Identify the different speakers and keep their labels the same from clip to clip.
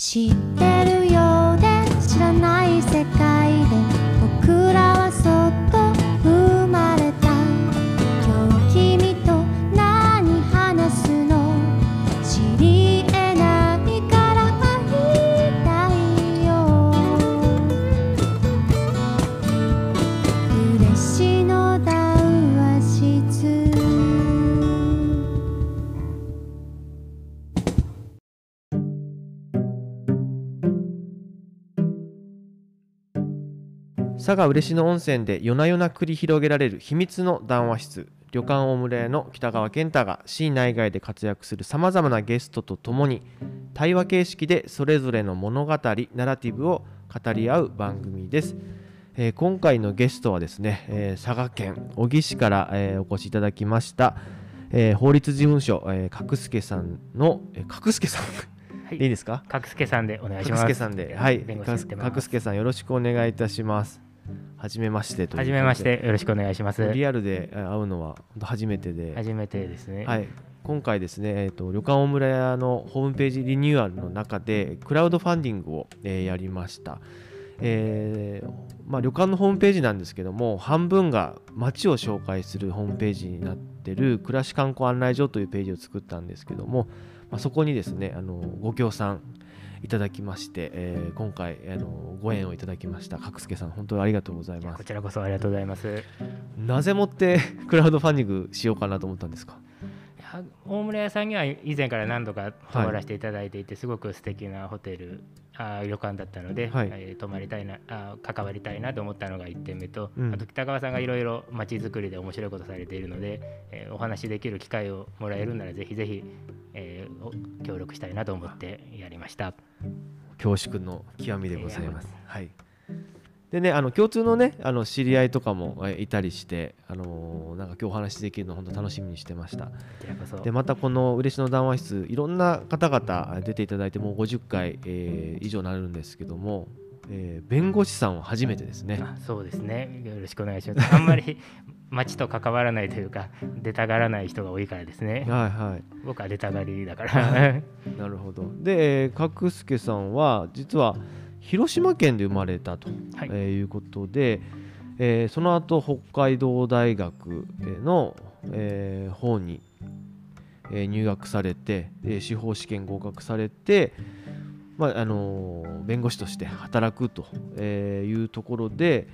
Speaker 1: 知ってる？
Speaker 2: 佐賀嬉野温泉で夜な夜な繰り広げられる秘密の談話室。旅館オムレの北川健太が市内外で活躍するさまざまなゲストとともに対話形式でそれぞれの物語ナラティブを語り合う番組です、えー今回のゲストはですね、えー佐賀県小城市から、えーお越しいただきました、えー法律事務所、えー角助さんの、えー角助さん？
Speaker 3: はい。
Speaker 2: でいいですか？
Speaker 3: 角助さんでお願いします。
Speaker 2: 角助さんで、はい、角助さんよろしくお願いいたします。はじめましてということで。
Speaker 3: はじめまして、よろしくお願いします。
Speaker 2: リアルでえー会うのは初めてで、
Speaker 3: 初めてですね。
Speaker 2: はい、今回ですね、えー、と旅館大村屋のホームページリニューアルの中でクラウドファンディングを、えーやりました。えーまあ、旅館のホームページなんですけども半分が街を紹介するホームページになってる暮らし観光案内所というページを作ったんですけども、まあ、そこにですねあのご協賛いただきまして、えー今回あのご縁をいただきました角助さん本当にありがとうございます
Speaker 3: こちらこそありがとうございます。い
Speaker 2: なぜもって クラウドファンディングしようかなと思ったんですか？
Speaker 3: や大村屋さんには以前から何度か泊まらせていただいていて、すごく素敵なホテル、あー旅館だったので、
Speaker 2: はい
Speaker 3: えー泊まりたいなあー、関わりたいなと思ったのが1点目と、
Speaker 2: うん
Speaker 3: あと北川さんがいろいろ街づくりで面白いことされているので、えーお話しできる機会をもらえるならぜひぜひ、え協力したいなと思ってやりました。
Speaker 2: 恐縮の極みでございます。はい。でね、あの共通のね、あの知り合いとかもえいたりして、あのーなんか今日お話しできるの本当楽しみにしてました。で、またこの嬉野談話室、いろんな方々出ていただいてもう50回、えー以上になるんですけども、えー弁護士さんは初めてですね。
Speaker 3: あそうですねよろしくお願いしますあんまり 町と関わらないというか出たがらない人が多いからですね
Speaker 2: はいはい。
Speaker 3: 僕は出たがりだから
Speaker 2: なるほど。で、えー角助さんは実は広島県で生まれたと、
Speaker 3: はい。
Speaker 2: えーいうことで、えーその後北海道大学の、えー方に、えー入学されて、えー司法試験合格されて、まああのー弁護士として働くとえーいうところで、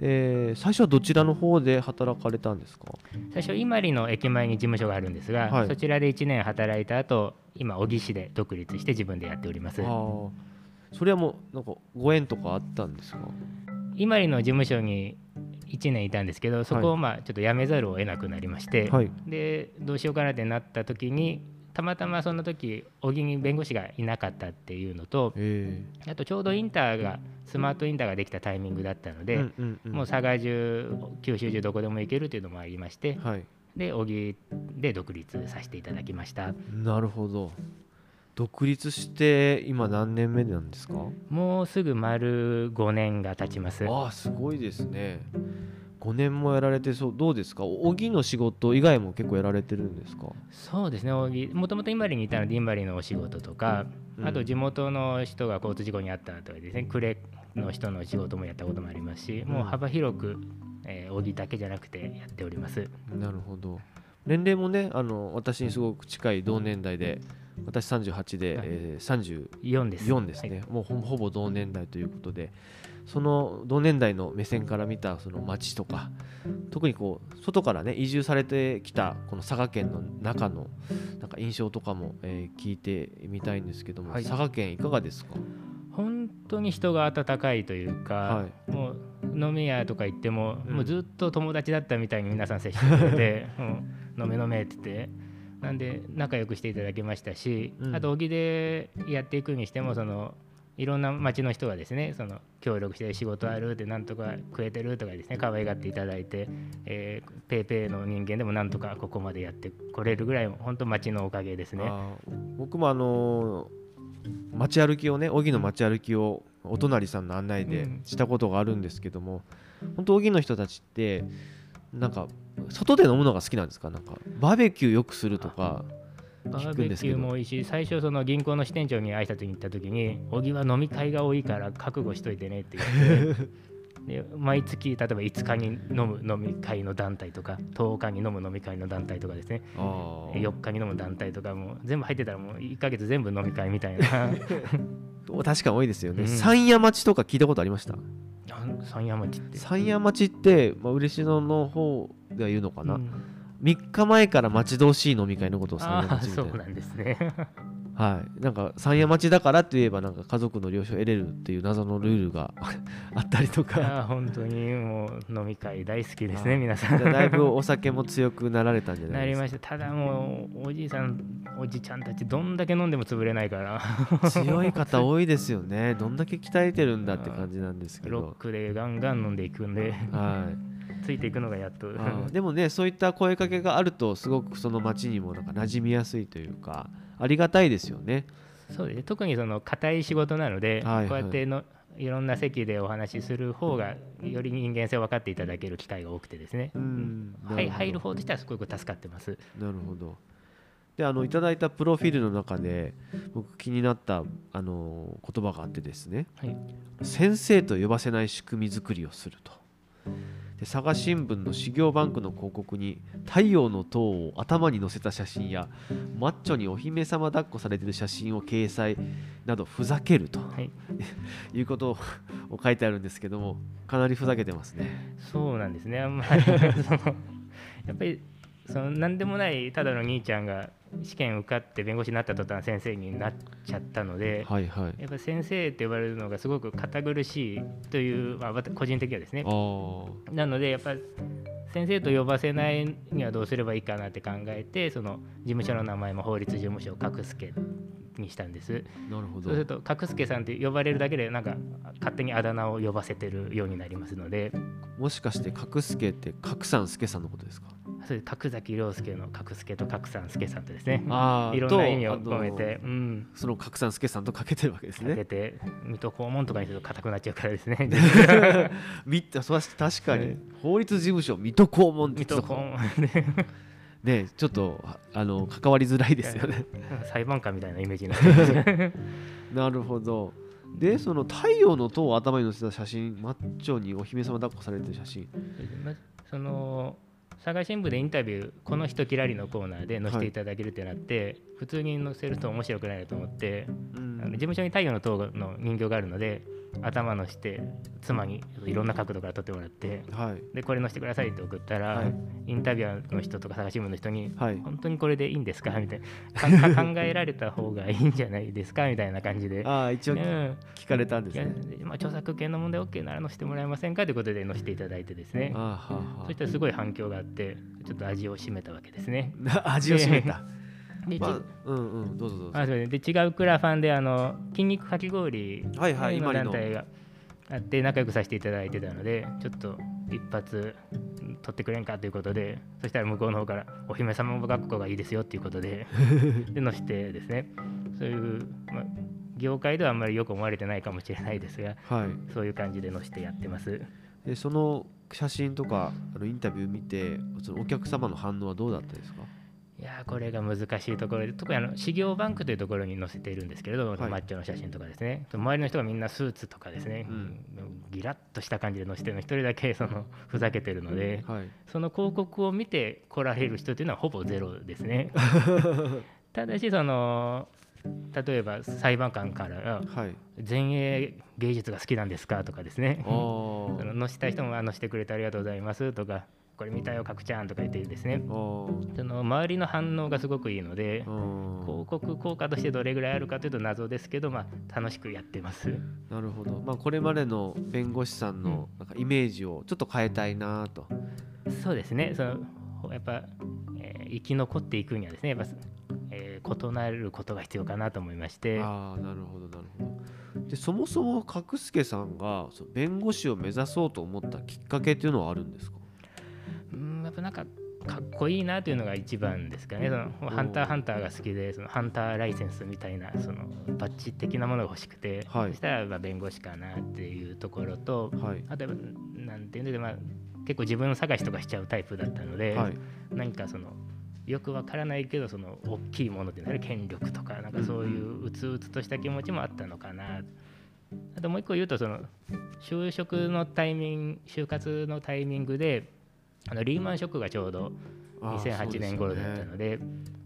Speaker 2: えー最初はどちらの方で働かれたんですか？
Speaker 3: 最初伊万里の駅前に事務所があるんですが、
Speaker 2: はい。
Speaker 3: そちらで1年働いた後今小城市で独立して自分でやっております。
Speaker 2: あーそれはもうなんかご縁とかあったんですか？
Speaker 3: 伊万里の事務所に1年いたんですけどそこをまあちょっと辞めざるを得なくなりまして、
Speaker 2: はい。
Speaker 3: でどうしようかなってなった時にたまたまその時小木に弁護士がいなかったっていうのと
Speaker 2: え。
Speaker 3: あとちょうどインターがスマートインターができたタイミングだったの
Speaker 2: ー
Speaker 3: で、
Speaker 2: うんうんうん。
Speaker 3: もう佐賀中九州中どこでも行けるっていうのもありまして
Speaker 2: はい。
Speaker 3: で小木で独立させていただきました。
Speaker 2: なるほど独立して今何年目なんですか？
Speaker 3: もうすぐ丸5年が経ちます。
Speaker 2: ああすごいですね。5年もやられてそうどうですか？小木の仕事以外も結構やられてるんですか？
Speaker 3: そうですね。小木もともと伊万里にいたので伊万里のお仕事とか、
Speaker 2: うん。
Speaker 3: あと地元の人が交通事故に遭ったとかですね呉の人の仕事もやったこともありますし、もう幅広く、えー小木だけじゃなくてやっております。
Speaker 2: なるほど。年齢もねあの私にすごく近い同年代で私38で、
Speaker 3: はい。
Speaker 2: えー
Speaker 3: 4です
Speaker 2: 34ですね、もうほぼ同年代ということでその同年代の目線から見たその街とか特にこう外からね移住されてきたこの佐賀県の中のなんか印象とかも、えー聞いてみたいんですけども、
Speaker 3: はい。
Speaker 2: 佐賀県いかがですか？
Speaker 3: 本当に人が温かいというか、
Speaker 2: は
Speaker 3: もう飲み屋とか行っても,、
Speaker 2: うん。
Speaker 3: もうずっと友達だったみたいに皆さん接してくれて「うん、飲め飲め」って言ってなんで仲良くしていただきましたし、
Speaker 2: うん。
Speaker 3: あと小木でやっていくにしてもそのいろんな町の人がですねその協力して仕事あるってなんとか食えてるとかですね可愛がっていただいて、えー、の人間でもなんとかここまでやってこれるぐらい本当町のおかげですね。
Speaker 2: 僕もあのー街歩きをね荻の街歩きをお隣さんの案内で
Speaker 3: うん。
Speaker 2: したことがあるんですけども、本当荻の人たちってなんか外で飲むのが好きなんですか？なんかバーベキューよくするとか
Speaker 3: バ
Speaker 2: 聞
Speaker 3: ーベキュー
Speaker 2: くんですけど。
Speaker 3: もいいし最初その銀行の支店長に挨拶に行った時に「小木は飲み会が多いから覚悟しといてね」って言って で毎月例えば5日に飲む飲み会の団体とか10日に飲む飲み会の団体とかですね。
Speaker 2: あー。
Speaker 3: 4日に飲む団体とかもう全部入ってたらもう1ヶ月全部飲み会みたいな
Speaker 2: 確かに多いですよね、
Speaker 3: うん。
Speaker 2: 山谷町とか聞いたことありました？
Speaker 3: 山山町って。
Speaker 2: 山谷町って、まあ、嬉野の方では言うのかな、
Speaker 3: うん。
Speaker 2: 3日前から待ち遠しい飲み会のことを山谷町みたいうな
Speaker 3: そなんですね。
Speaker 2: はい、なんか山谷町だからって言えばなんか家族の了承を得れるっていう謎のルールが あったりと
Speaker 3: い
Speaker 2: か
Speaker 3: や本当にもう飲み会大好きです
Speaker 2: あ
Speaker 3: ね皆さん。
Speaker 2: だいぶお酒も強くなられたんじゃなですか。
Speaker 3: ないりました。ただもうおじいさんおじちゃんたちどんだけ飲んでも潰れないから。
Speaker 2: 強い方多いですよね。どんだけ鍛えてるんだって感じなんですけ
Speaker 3: ロッ
Speaker 2: ど、
Speaker 3: クでガンガン飲んでいくんで。
Speaker 2: はい
Speaker 3: ついていくのがやっと。
Speaker 2: でもねそういった声かけがあるとすごくその町にもなんか馴染みやすいというかありがたいですよね。
Speaker 3: そうですね。特にその硬い仕事なので、
Speaker 2: はいはい。
Speaker 3: こうやってのいろんな席でお話しする方がより人間性を分かっていただける機会が多くてですね、
Speaker 2: うん。
Speaker 3: はい入る方としてはすごく助かってます。
Speaker 2: なるほど。であのいただいたプロフィールの中で僕気になったあの言葉があってですね。
Speaker 3: はい。
Speaker 2: 先生と呼ばせない仕組み作りをするとで佐賀新聞の修行バンクの広告に太陽の塔を頭に載せた写真やマッチョにお姫様抱っこされている写真を掲載などふざけると
Speaker 3: はい、
Speaker 2: いうことをを書いてあるんですけどもかなりふざけてますね。
Speaker 3: そうなんですねあんまりやっぱりその何でもないただの兄ちゃんが試験受かって弁護士になった途端先生になっちゃったので、
Speaker 2: はいはい。
Speaker 3: やっぱ先生って呼ばれるのがすごく堅苦しいという、まあ、個人的にはですね。なのでやっぱ先生と呼ばせないにはどうすればいいかなって考えてその事務所の名前も法律事務所角助にしたんです。
Speaker 2: なるほど。
Speaker 3: そうす。ると角助さんって呼ばれるだけでなんか勝手にあだ名を呼ばせてるようになりますので。
Speaker 2: もしかして角助って角さん助さんのことですか？
Speaker 3: それで角崎亮介の角助と角さん助さんとですね。
Speaker 2: あー
Speaker 3: いろんな意味を
Speaker 2: と
Speaker 3: 込めて、うん、
Speaker 2: その角さん助さんとかけてるわけです
Speaker 3: かけ
Speaker 2: ね。
Speaker 3: て水戸黄門とかにすると硬くなっちゃうからですね。
Speaker 2: みそう確かに。法律事務所水戸黄門って
Speaker 3: 水戸黄門。で
Speaker 2: ねちょっとああの関わりづらいですよね。
Speaker 3: 裁判官みたいなイメージに な
Speaker 2: るほど。でその太陽の塔を頭に乗せた写真マッチョにお姫様抱っこされてる写真。
Speaker 3: まその佐賀新聞でインタビューこの人きらりのコーナーで載せていただけるってなって、普通に載せると面白くないなと思って、
Speaker 2: うん。
Speaker 3: あの事務所に太陽の塔の人形があるので頭のして妻にいろんな角度から撮ってもらって
Speaker 2: はい。
Speaker 3: でこれ載せてくださいって送ったら、
Speaker 2: はい。
Speaker 3: インタビュアーの人とか佐賀新聞の人に
Speaker 2: はい。
Speaker 3: 本当にこれでいいんですか？みたいな。考えられた方がいいんじゃないですか？みたいな感じで。
Speaker 2: ああ一応
Speaker 3: うん。
Speaker 2: 聞かれたんですね。
Speaker 3: でまあ、著作権の問題 OK なら載せてもらえませんか？ということで載せていただいてですね。
Speaker 2: ああはあは
Speaker 3: そういったすごい反響があってちょっと味を占めたわけですね。
Speaker 2: あ 味を占めた。
Speaker 3: で,ち、
Speaker 2: まあうんうんどうぞどうぞ。
Speaker 3: あそうで違うクラファンであの筋肉かき氷
Speaker 2: はいはい今
Speaker 3: の団体があって仲良くさせていただいてたのでちょっと一発取ってくれんかということでそしたら向こうの方からお姫様学校がいいですよっていうことで で載せてですねそういう、まあ、業界ではあんまりよく思われてないかもしれないですが
Speaker 2: はい。
Speaker 3: そういう感じで載せてやってます。
Speaker 2: でその写真とかあのインタビュー見てそのお客様の反応はどうだったですか？
Speaker 3: いやーこれが難しいところで特にあの修行バンクというところに載せているんですけれども、
Speaker 2: はい。
Speaker 3: マッチョの写真とかですね。周りの人がみんなスーツとかですね、
Speaker 2: うん。
Speaker 3: ギラッとした感じで載せてるの一人だけそのふざけてるので
Speaker 2: はい。
Speaker 3: その広告を見て来られる人というのはほぼゼロですね。ただしその例えば裁判官から
Speaker 2: はい。
Speaker 3: 「前衛芸術が好きなんですか?」とかですね。
Speaker 2: あ
Speaker 3: そ
Speaker 2: ー
Speaker 3: の載せた人もあ「載せてくれてありがとうございます」とか「これ見たよ角ちゃん」とか言ってですね。その周りの反応がすごくいいので広告効果としてどれぐらいあるかというと謎ですけど、まあ、楽しくやってます。
Speaker 2: なるほど。まあこれまでの弁護士さんのなんかイメージをちょっと変えたいなと。
Speaker 3: そうですねそのやっぱ、えー生き残っていくにはですねやっぱ、えー異なることが必要かなと思いまして
Speaker 2: ああなるほどなるほど。でそもそも角助さんが弁護士を目指そうと思ったきっかけっていうのはあるんですか？
Speaker 3: うんやっぱなんかかっこいいなというのが一番ですかね。そのハンターハンターが好きでそのハンターライセンスみたいなそのバッジ的なものが欲しくて、
Speaker 2: はい。
Speaker 3: そしたらまあ弁護士かなっていうところと、
Speaker 2: はい。
Speaker 3: あとなんていうんで、まあ、結構自分探しとかしちゃうタイプだったので、
Speaker 2: はい。
Speaker 3: 何かそのよくわからないけどその大きいものっていうのは権力とかなんかそういううつうつとした気持ちもあったのかな。あともう一個言うとその就職のタイミング就活のタイミングであのリーマンショックがちょうど2008年頃だったので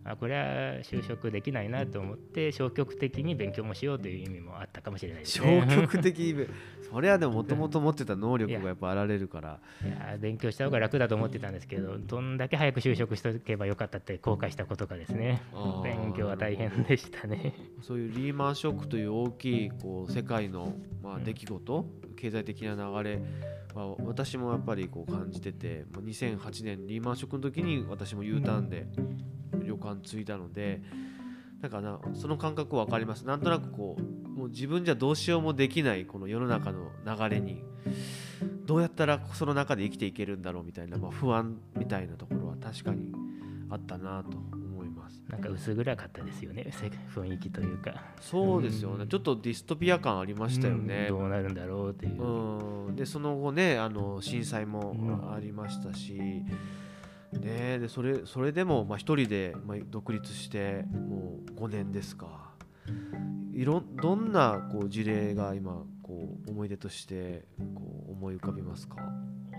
Speaker 3: あこれは就職できないなと思って消極的に勉強もしようという意味もあったかもしれないですね。
Speaker 2: 消極的にそれはでももともと持ってた能力がやっぱあられるから。
Speaker 3: いや勉強した方が楽だと思ってたんですけどどんだけ早く就職しとけばよかったって後悔したことかですね。勉強は大変でしたね。
Speaker 2: そういうリーマンショックという大きいこう世界のまあ出来事、経済的な流れは私もやっぱりこう感じててまあ2008年リーマンショックの時に私も U ターンで旅館継いだのでかなその感覚分かりますなんとなくこうもう自分じゃどうしようもできないこの世の中の流れにどうやったらその中で生きていけるんだろうみたいな、まあ、不安みたいなところは確かにあったなと思います。
Speaker 3: なんか薄暗かったですよねせ雰囲気というか。
Speaker 2: そうですよね、
Speaker 3: うん
Speaker 2: ちょっとディストピア感ありましたよ
Speaker 3: うん
Speaker 2: ね。
Speaker 3: どうなるんだろうっていう。
Speaker 2: うんでその後ねあの震災も
Speaker 3: うん
Speaker 2: ありましたし、ね、でそれそれでもまあ一人でまあ独立してもう5年ですか。いろどんなこう事例が今こう思い出としてこう思い浮かびますか？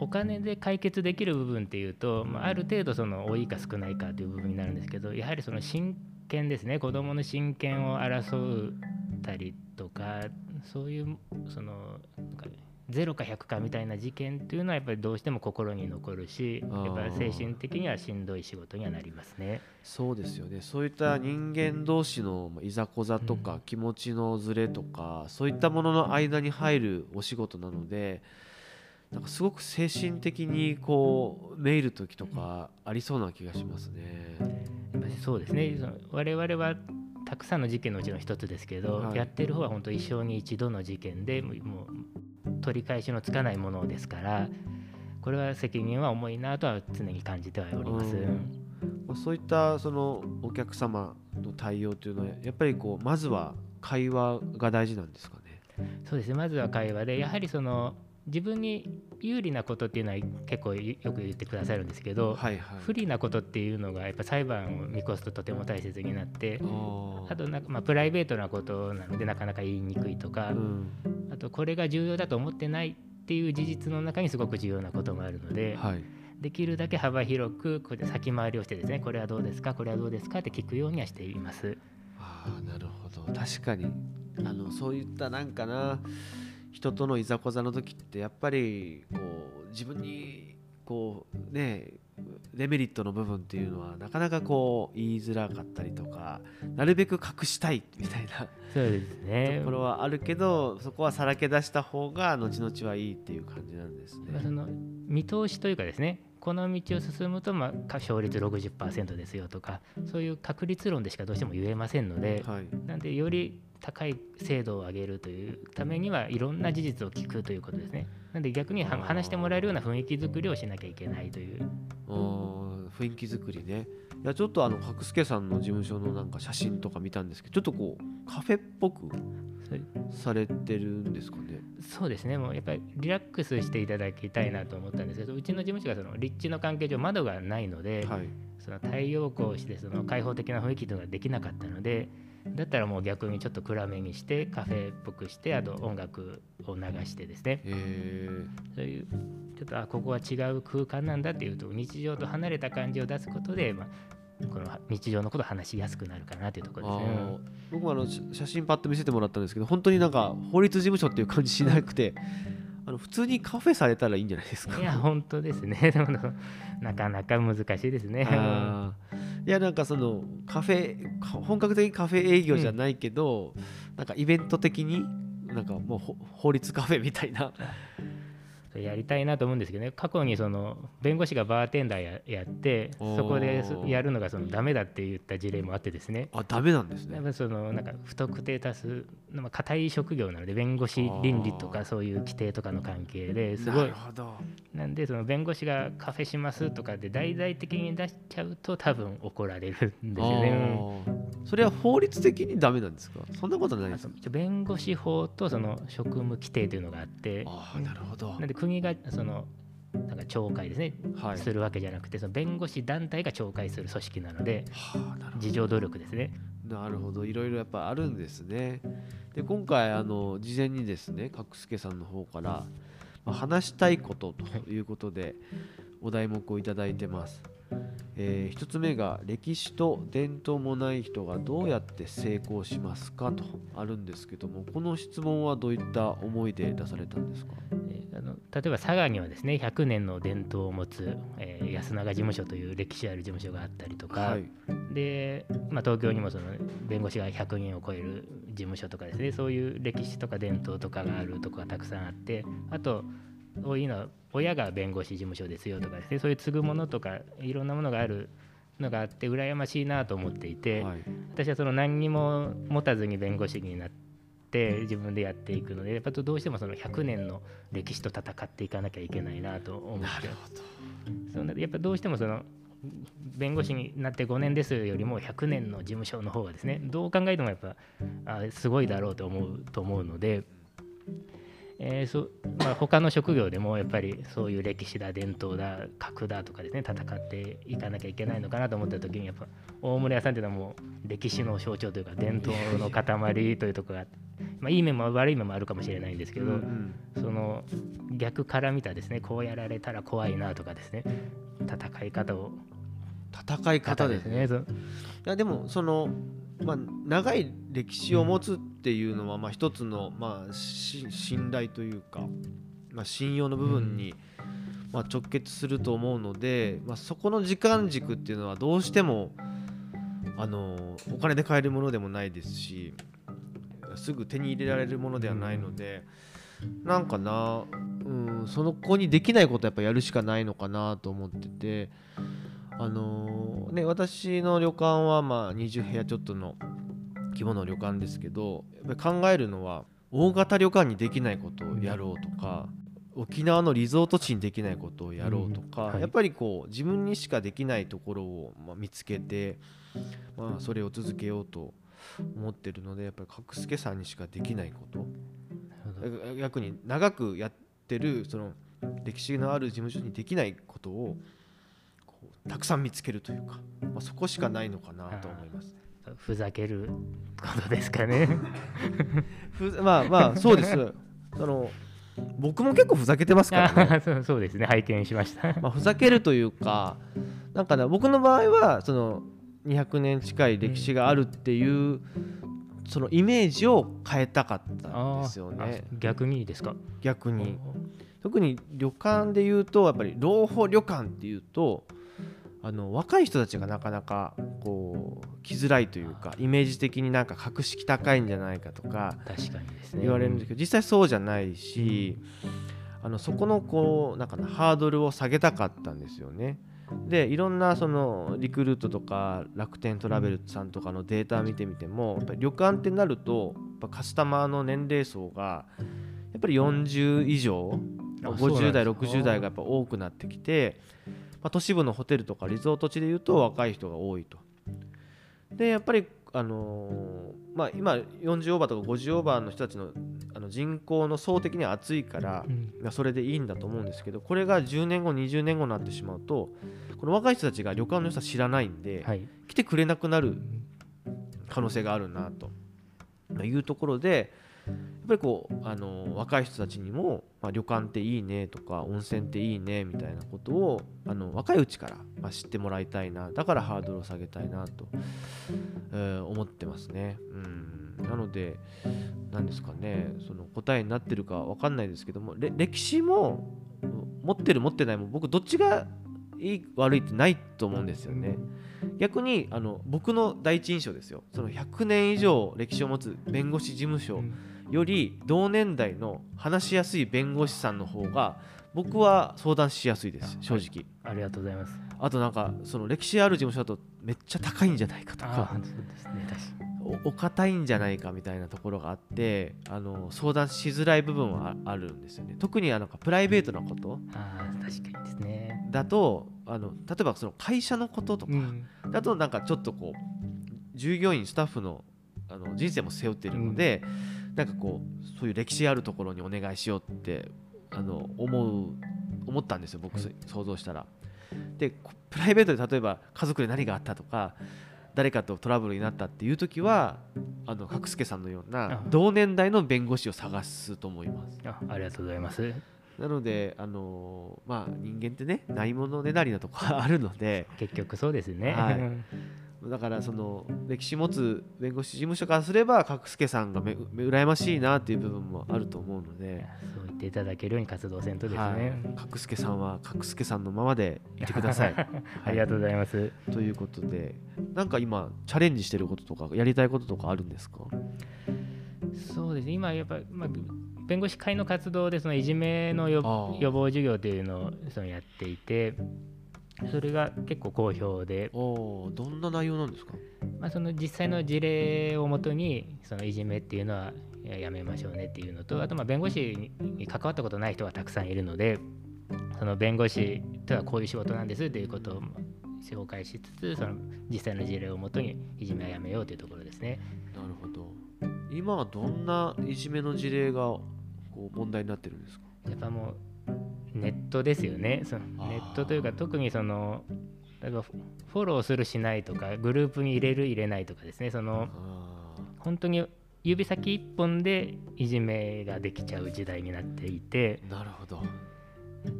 Speaker 3: お金で解決できる部分っていうと、まあ、ある程度その多いか少ないかという部分になるんですけどやはりその親権ですね。子どもの親権を争ったりとかそういうそのなんか0か100かみたいな事件っていうのはやっぱりどうしても心に残るしやっぱり精神的にはしんどい仕事にはなりますね。
Speaker 2: そうですよね。そういった人間同士のまあいざこざとか
Speaker 3: うん。
Speaker 2: 気持ちのずれとかそういったものの間に入るお仕事なのでなんかすごく精神的にこうめいる時とかありそうな気がしますね。
Speaker 3: そうですね。我々はたくさんの事件のうちの一つですけど、
Speaker 2: はい。
Speaker 3: やってる方は本当一生に一度の事件でもう取り返しのつかないものですからこれは責任は重いなとは常に感じてはおります。
Speaker 2: うんまあそういったそのお客様の対応というのはやっぱりこうまずは会話が大事なんですかね？
Speaker 3: そうですねまずは会話でやはりその自分に有利なことっていうのは結構よく言ってくださるんですけど、
Speaker 2: はいはい。
Speaker 3: 不利なことっていうのがやっぱ裁判を見越すととても大切になって
Speaker 2: あ
Speaker 3: となんかまあプライベートなことなのでなかなか言いにくいとか、
Speaker 2: うん
Speaker 3: あとこれが重要だと思ってないっていう事実の中にすごく重要なこともあるので、
Speaker 2: はい。
Speaker 3: できるだけ幅広くこうやって先回りをしてですねこれはどうですかこれはどうですかって聞くようにはしています。
Speaker 2: ああなるほど確かにあのそういったなんかな人とのいざこざの時ってやっぱりこう自分にこうねデメリットの部分っていうのはなかなかこう言いづらかったりとかなるべく隠したいみたいな。
Speaker 3: そうですね。
Speaker 2: ところはあるけどそこはさらけ出した方が後々はいいっていう感じなんですね。
Speaker 3: まあその見通しというかですねこの道を進むとまあか勝率60%ですよとかそういう確率論でしかどうしても言えませんので、
Speaker 2: はい、
Speaker 3: なんでより高い精度を上げるというためにはいろんな事実を聞くということですね。なんで逆に話してもらえるような雰囲気作りをしなきゃいけないという。
Speaker 2: うん雰囲気作りね。いやちょっとあの角助さんの事務所のなんか写真とか見たんですけどちょっとこうカフェっぽくされてるんですかね？
Speaker 3: そうですね。もうやっぱりリラックスしていただきたいなと思ったんですけどうちの事務所がその立地の関係上窓がないので、
Speaker 2: はい。
Speaker 3: その太陽光をしてその開放的な雰囲気というのができなかったのでだったらもう逆にちょっと暗めにしてカフェっぽくしてあと音楽を流してですね。
Speaker 2: え
Speaker 3: そういうちょっとあここは違う空間なんだっていうと日常と離れた感じを出すことで、まあ、この日常のことを話しやすくなるかなというとこ
Speaker 2: ー、
Speaker 3: ろですね。
Speaker 2: 僕もあの写写真パッと見せてもらったんですけど本当になんか法律事務所っていう感じしなくて あの普通にカフェされたらいいんじゃないですか。
Speaker 3: いや本当ですね。なかなか難しいですね。
Speaker 2: いやなんかそのカフェ本格的にカフェ営業じゃないけど、なんかイベント的になんかもう法律カフェみたいな
Speaker 3: やりたいなと思うんですけどね。過去にその弁護士がバーテンダーややってそこでそやるのがそのダメだって言った事例もあってですね。
Speaker 2: あダメなんですね。
Speaker 3: やっぱそのなんか不特定多数まあ硬い職業なので弁護士倫理とかそういう規定とかの関係ですご
Speaker 2: ないるほど。
Speaker 3: なんでその弁護士がカフェしますとかで大々的に出しちゃうと多分怒られるんですよね。
Speaker 2: それは法律的にダメなんですか？そんなことない
Speaker 3: うん
Speaker 2: ですか？
Speaker 3: 弁護士法とその職務規定というのがあって。
Speaker 2: ああなるほど。
Speaker 3: なんで国がそのなんかか懲戒ですね、
Speaker 2: はい。
Speaker 3: するわけじゃなくてその弁護士団体が懲戒する組織なので
Speaker 2: はあ
Speaker 3: 自助努力ですね。
Speaker 2: なるほど。いろいろやっぱあるんですね。で今回あの事前にですね角助さんの方から、まあ話したいことということでお題目をいただいてます、えー一つ目が歴史と伝統もない人がどうやって成功しますかとあるんですけどもこの質問はどういった思いで出されたんですか？
Speaker 3: えーあの例えば佐賀にはですね100年の伝統を持つ、えー安永事務所という歴史ある事務所があったりとか、
Speaker 2: はい。
Speaker 3: で、まあ、東京にもその弁護士が100人を超える事務所とかですねそういう歴史とか伝統とかがあるとこがたくさんあってあと多いのは親が弁護士事務所ですよとかですねそういう継ぐものとかいろんなものがあるのがあって羨ましいなと思っていて、
Speaker 2: はい。
Speaker 3: 私はその何にも持たずに弁護士になって自分でやっていくのでやっぱどうしてもその100年の歴史と戦っていかなきゃいけないなと思って。そんなやっぱどうしてもその弁護士になって5年ですよりも100年の事務所の方がですねどう考えてもやっぱあすごいだろうと思うと思うので、えーそまあ、他の職業でもやっぱりそういう歴史だ伝統だ格だとかですね戦っていかなきゃいけないのかなと思った時にやっぱ大村屋さんっていうのはもう歴史の象徴というか伝統の塊というところが、まあ、いい面も悪い面もあるかもしれないんですけど、
Speaker 2: うんうん。
Speaker 3: その逆から見たですねこうやられたら怖いなとかですね。戦い方を。
Speaker 2: 戦い方ですね。いやでもその、まあ、長い歴史を持つっていうのは、まあ、一つの、まあ、し信頼というか、まあ、信用の部分に、まあ、直結すると思うので、まあ、そこの時間軸っていうのはどうしてもあのお金で買えるものでもないですしすぐ手に入れられるものではないので、なんかな、うん、その子にできないことやっぱやるしかないのかなと思ってて。あのーね、私の旅館はまあ20部屋ちょっとの規模の旅館ですけどやっぱり考えるのは大型旅館にできないことをやろうとか沖縄のリゾート地にできないことをやろうとか、
Speaker 3: うん。はい。
Speaker 2: やっぱりこう自分にしかできないところをまあ見つけて、まあ、それを続けようと思ってるのでやっぱり角助さんにしかできないこと。逆に長くやってるその歴史のある事務所にできないことをたくさん見つけるというか、まあ、そこしかないのかなと思います。
Speaker 3: ふざけることですかね。
Speaker 2: ふまあまあそうですその僕も結構ふざけてますからね。
Speaker 3: あそうですね拝見しました。
Speaker 2: まあ、ふざけるというかなんかね僕の場合はその200年近い歴史があるっていう、そのイメージを変えたかったんですよね
Speaker 3: あ逆にですか？
Speaker 2: 逆に。特に旅館でいうとやっぱり老舗旅館っていうとあの若い人たちがなかなかこう来づらいというかイメージ的になんか格式高いんじゃないかとか。言われるんですけど実際そうじゃないしあのそこのこうなんかなハードルを下げたかったんですよね。でいろんなそのリクルートとか楽天トラベルさんとかのデータ見てみてもやっぱり旅館ってなるとやっぱカスタマーの年齢層がやっぱり40以上
Speaker 3: あそうなん
Speaker 2: 50代
Speaker 3: ですか
Speaker 2: 60代がやっぱ多くなってきて、まあ、都市部のホテルとかリゾート地でいうと若い人が多いと。でやっぱりあのーまあ、今40オーバーとか50オーバーの人たちのあの人口の層的には厚いから、
Speaker 3: うん
Speaker 2: まあそれでいいんだと思うんですけどこれが10年後20年後になってしまうとこの若い人たちが旅館の良さ知らないんで、
Speaker 3: はい。
Speaker 2: 来てくれなくなる可能性があるなというところでやっぱりこうあの若い人たちにも、まあ、旅館っていいねとか温泉っていいねみたいなことをあの若いうちから、まあ、知ってもらいたいなだからハードルを下げたいなと、えー思ってますね。うん、なので何ですかねその答えになってるか分かんないですけども歴史も持ってる持ってないも僕どっちがいい悪いってないと思うんですよね。逆にあの僕の第一印象ですよその100年以上歴史を持つ弁護士事務所より同年代の話しやすい弁護士さんの方が僕は相談しやすいです正直
Speaker 3: ありがとうございます。
Speaker 2: あとなんかその歴史ある事務所だとめっちゃ高いんじゃないかと
Speaker 3: あ
Speaker 2: か
Speaker 3: そうですね。確かに。
Speaker 2: おお堅いんじゃないかみたいなところがあってあの相談しづらい部分はああるんですよね特にあのプライベートなこと
Speaker 3: 確かにですね。
Speaker 2: だとあの例えばその会社のこととか、
Speaker 3: うん
Speaker 2: だとなんかちょっとこう従業員スタッフのあの人生も背負っているので、なんかこうそういう歴史あるところにお願いしようってあの思う思ったんですよ僕、
Speaker 3: はい。
Speaker 2: 想像したら。でこプライベートで例えば家族で何があったとか誰かとトラブルになったっていう時はあの角助さんのような
Speaker 3: あ。
Speaker 2: 同年代の弁護士を探すと思います。
Speaker 3: あありがとうございます。
Speaker 2: なので、あのまあ、人間ってねないものねだりなとこあるので。
Speaker 3: 結局そうですね、
Speaker 2: はい だからその歴史持つ弁護士事務所からすれば角助さんがめめ羨ましいなっていう部分もあると思うので、
Speaker 3: そう言っていただけるように活動せんとですね、
Speaker 2: はい、角助さんは角助さんのままでいてください。
Speaker 3: ありがとうございます。
Speaker 2: ということでなんか今チャレンジしてることとかやりたいこととかあるんですか？
Speaker 3: そうですね、今やっぱ、まあ、弁護士会の活動でそのいじめの予防授業というのをそのやっていて、それが結構好評で、
Speaker 2: おーどんな内容なんですか？
Speaker 3: まあ、その実際の事例をもとにそのいじめっていうのはいややめましょうねっていうのとあとまあ弁護士に関わったことない人がたくさんいるのでその弁護士とはこういう仕事なんですということを紹介しつつその実際の事例をもとにいじめはやめようというところですね。
Speaker 2: なるほど。今はどんないじめの事例がこう問題になってるんですか？
Speaker 3: やっぱもうネットですよね。そのネットというか特にその例えばフフォローするしないとかグループに入れる入れないとかですね。その
Speaker 2: あ
Speaker 3: 本当に指先一本でいじめができちゃう時代になっていて。
Speaker 2: ーなるほど。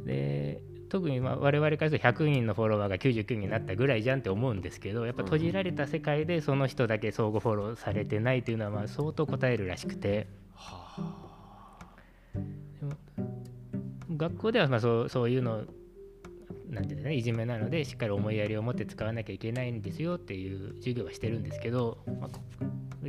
Speaker 3: で特にまあ我々からすると100人のフォロワーが99人になったぐらいじゃんって思うんですけどやっぱ閉じられた世界でその人だけ相互フォローされてないというのはまあ相当答えるらしくて。
Speaker 2: は
Speaker 3: 学校ではまあそうそういうのなんていうねいじめなのでしっかり思いやりを持って使わなきゃいけないんですよっていう授業はしてるんですけど、まあこ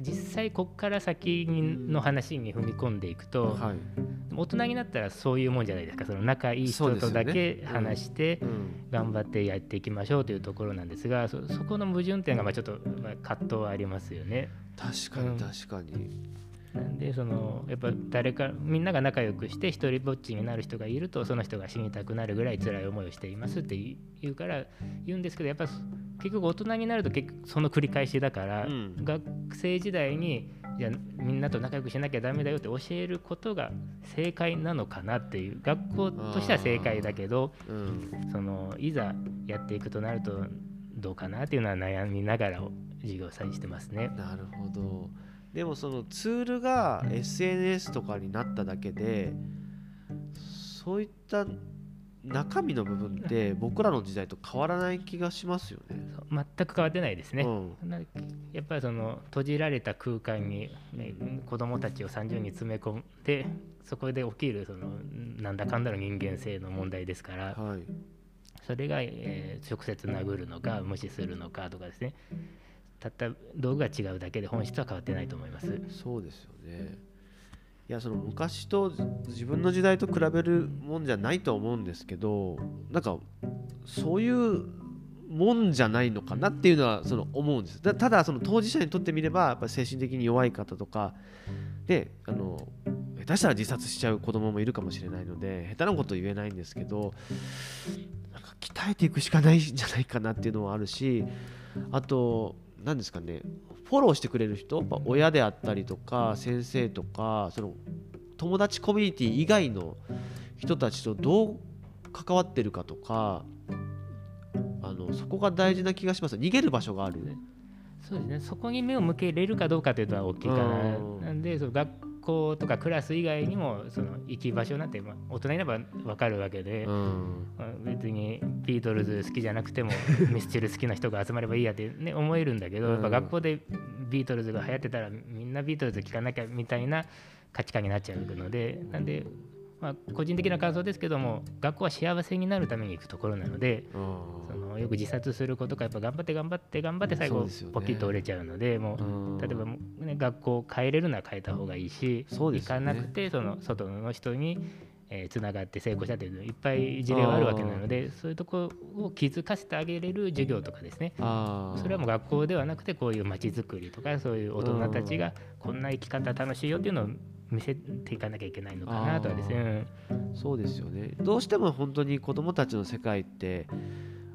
Speaker 3: 実際こっから先の話に踏み込んでいくと、
Speaker 2: はい、
Speaker 3: 大人になったらそういうもんじゃないですか。その仲いい人とだけ話して
Speaker 2: うん、
Speaker 3: 頑張ってやっていきましょうというところなんですがそそこの矛盾点がまあちょっとまあ葛藤はありますよね。
Speaker 2: 確か
Speaker 3: うん。
Speaker 2: に確かに、
Speaker 3: なんでそのやっぱ誰かみんなが仲良くして一人ぼっちになる人がいるとその人が死にたくなるぐらい辛い思いをしていますって言うから言うんですけどやっぱ結局大人になると結局その繰り返しだから、
Speaker 2: うん。
Speaker 3: 学生時代にじゃあみんなと仲良くしなきゃダメだよって教えることが正解なのかなっていう学校としては正解だけど
Speaker 2: うん、
Speaker 3: そのいざやっていくとなるとどうかなっていうのは悩みながら授業さにしてますね。
Speaker 2: なるほどでもそのツールが SNS とかになっただけでそういった中身の部分って僕らの時代と変わらない気がしますよね。
Speaker 3: 全く変わってないですね。
Speaker 2: うん
Speaker 3: なやっぱりその閉じられた空間に、ね、子供たちを30人詰め込んでそこで起きるそのなんだかんだの人間性の問題ですから
Speaker 2: はい、
Speaker 3: それが、えー直接殴るのか無視するのかとかですねたった道具が違うだけで本質は変わってないと思います。
Speaker 2: そうですよね。いやその昔と自分の時代と比べるもんじゃないと思うんですけどなんかそういうもんじゃないのかなっていうのはその思うんですただその当事者にとってみればやっぱ精神的に弱い方とかであの下手したら自殺しちゃう子供もいるかもしれないので下手なこと言えないんですけどなんか鍛えていくしかないんじゃないかなっていうのはあるしあと何ですかねフォローしてくれる人やっぱ親であったりとか先生とかその友達コミュニティ以外の人たちとどう関わってるかとかあのそこが大事な気がします逃げる場所があるね。
Speaker 3: そうですねそこに目を向けれるかどうかというのは大きいかな。
Speaker 2: うん
Speaker 3: なんでその学校とかクラス以外にもその行き場所なんて、まあ、大人になれば分かるわけで、
Speaker 2: うん。
Speaker 3: まあ別にビートルズ好きじゃなくても ミスチル好きな人が集まればいいやって、ね、思えるんだけど、
Speaker 2: うん。
Speaker 3: やっぱ学校でビートルズが流行ってたらみんなビートルズ聴かなきゃみたいな価値観になっちゃうのでなんで、まあ、個人的な感想ですけども学校は幸せになるために行くところなので。そのよく自殺する子とかやっぱ頑張って頑張って頑張って最後ポキッと折れちゃうのでもう
Speaker 2: うん。
Speaker 3: 例えば、ね、学校を変えれるなら変えた方がいいし、行かなくてその外の人にえーつながって成功したといういっぱい事例はあるわけなのでそういうところを気づかせてあげれる授業とかですね。それはもう学校ではなくてこういう街づくりとかそういう大人たちがこんな生き方楽しいよっていうのを見せていかなきゃいけないのかなとはですね、
Speaker 2: そうですよね。どうしても本当に子どもたちの世界って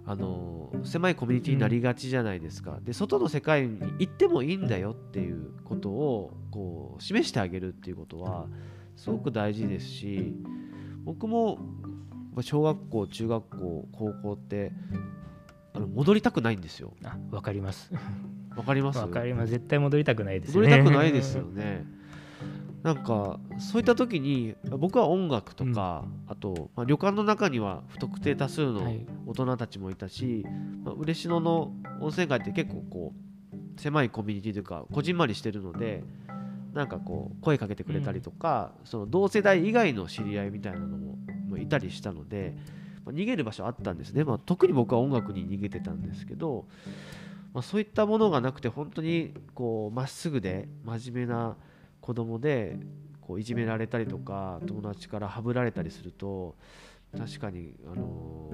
Speaker 2: あの狭いコミュニティになりがちじゃないですか、で外の世界に行ってもいいんだよっていうことをこう示してあげるっていうことはすごく大事ですし僕もぱ小学校中学校高校ってあの戻りたくないんですよ。
Speaker 3: あわかります。
Speaker 2: わかります？
Speaker 3: わかります。絶対戻りたくないですよ
Speaker 2: 戻
Speaker 3: ね
Speaker 2: りたくないですよねなんかそういった時に僕は音楽とか、あと、まあ、旅館の中には不特定多数の
Speaker 3: はい。
Speaker 2: 大人たちもいたし、まあ、嬉野の温泉街って結構こう狭いコミュニティというかこじんまりしてるのでなんかこう声かけてくれたりとか、その同世代以外の知り合いみたいなのももいたりしたので、まあ逃げる場所あったんですね、まあ、特に僕は音楽に逃げてたんですけど、まあ、そういったものがなくて本当にこうまっすぐで真面目な子供でこういじめられたりとか友達からはぶられたりすると確かに、あの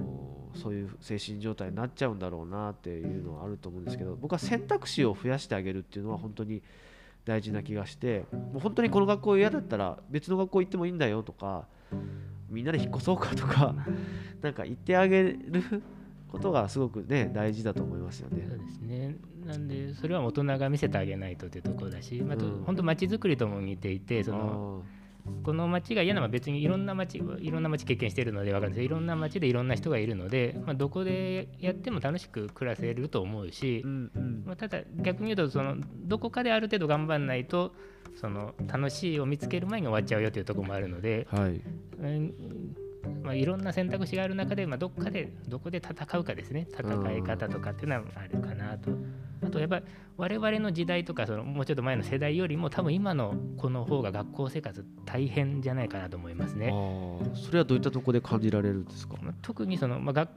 Speaker 2: ーそういう精神状態になっちゃうんだろうなっていうのはあると思うんですけど僕は選択肢を増やしてあげるっていうのは本当に大事な気がしてもう本当にこの学校嫌だったら別の学校行ってもいいんだよとかみんなで引っ越そうかとかなんか言ってあげることがすごくね大事だと思いますよね。
Speaker 3: そう。ですね。なんでそれは大人が見せてあげないとというところだし、まあ、あと
Speaker 2: うん。
Speaker 3: 本当街づくりとも似ていてそのこの街が嫌なのは別にいろんな街いろんな街経験しているので分かるんです。けどいろんな街でいろんな人がいるので、まあ、どこでやっても楽しく暮らせると思うし
Speaker 2: う、んうん。
Speaker 3: まあ、ただ逆に言うとそのどこかである程度頑張らないとその楽しいを見つける前に終わっちゃうよというところもあるので、
Speaker 2: はい。
Speaker 3: うんまあ、いろんな選択肢がある中で、まあ、どっかでどこで戦うかですね戦い方とかっていうのはあるかなと。あとやっぱり我々の時代とかそのもうちょっと前の世代よりも多分今の子の方が学校生活大変じゃないかなと思いますね。
Speaker 2: それはどういったところで感じられるんですか？
Speaker 3: まあ特にその、まあ、学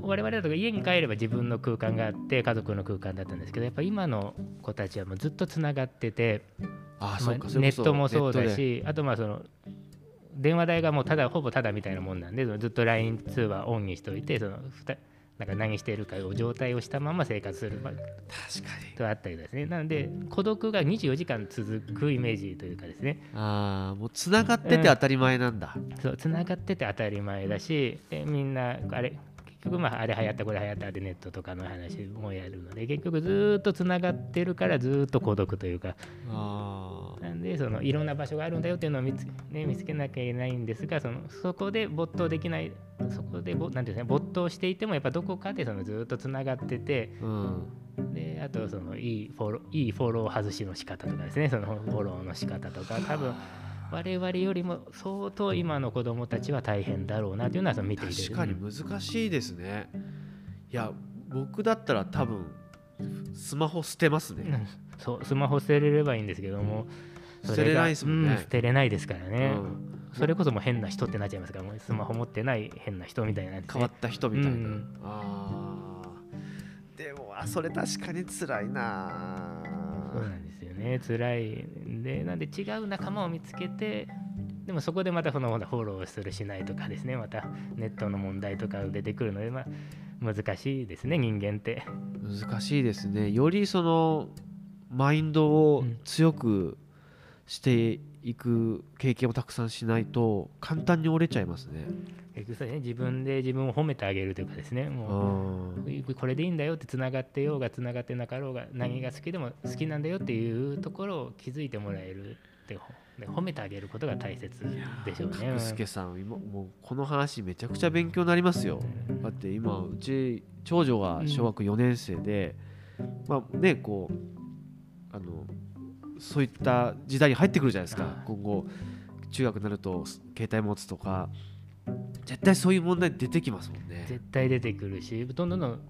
Speaker 3: 我々だと家に帰れば自分の空間があって家族の空間だったんですけどやっぱ今の子たちはもうずっとつながってて、
Speaker 2: ああ
Speaker 3: まあネットもそうだしあとまあその電話代がもうただほぼただみたいなもんなんでずっと LINE 通話オンにしておいてそのなんか何しているかを状態をしたまま生活するまあ
Speaker 2: 確かに。
Speaker 3: とあったりですね。なので孤独が24時間続くイメージというかですね。
Speaker 2: ああもうつながってて当たり前なんだ、
Speaker 3: そうつながってて当たり前だしでみんなあれ結局まああれ流行ったこれ流行ったでネットとかの話もやるので結局ずーっとつながってるからずーっと孤独というか。なんでそのいろんな場所があるんだよっていうのを見つ,、ね、見つけなきゃいけないんですがそのそこで没頭できないそこでぼなんていうんですかね没頭していてもやっぱどこかでそのずーっとつながってて
Speaker 2: うん。
Speaker 3: であとそのいいフォローいいフォロー外しの仕方とかですねそのフォローの仕方とか多分我々よりも相当今の子供たちは大変だろうなというのはその見ていて
Speaker 2: 確かに難しいですね。いや僕だったら多分スマホ捨てますね、
Speaker 3: うん。そうスマホ捨てれればいいんですけども
Speaker 2: 捨てれないですもんね。
Speaker 3: う捨てれないですからね、
Speaker 2: うん。
Speaker 3: それこそもう変な人ってなっちゃいますからもうスマホ持ってない変な人みたいなね。
Speaker 2: 変わった人みたいな、
Speaker 3: うん。
Speaker 2: あー。でもあそれ確かに辛いな
Speaker 3: そうなんですよね辛いんでなんで違う仲間を見つけてでもそこでまたそのフォローするしないとかですねまたネットの問題とか出てくるので、まあ、難しいですね人間って。
Speaker 2: 難しいですね。よりそのマインドを強くしていく経験をたくさんしないと簡単に折れちゃいますね。
Speaker 3: ね自分で自分を褒めてあげるというかですね
Speaker 2: う
Speaker 3: も
Speaker 2: ん
Speaker 3: うこれでいいんだよってつながってようがつながってなかろうが何が好きでも好きなんだよっていうところを気づいてもらえるってで褒めてあげることが大切でしょうね。
Speaker 2: 角助さん今もうこの話めちゃくちゃ勉強になりますよ。だって今うち長女が小学4年生で、まあねこうあのそういった時代に入ってくるじゃないですか。
Speaker 3: はい。
Speaker 2: 今後中学になると携帯持つとか。絶対そういう問題出てきますもんね。
Speaker 3: 絶対出てくるしどんどんどん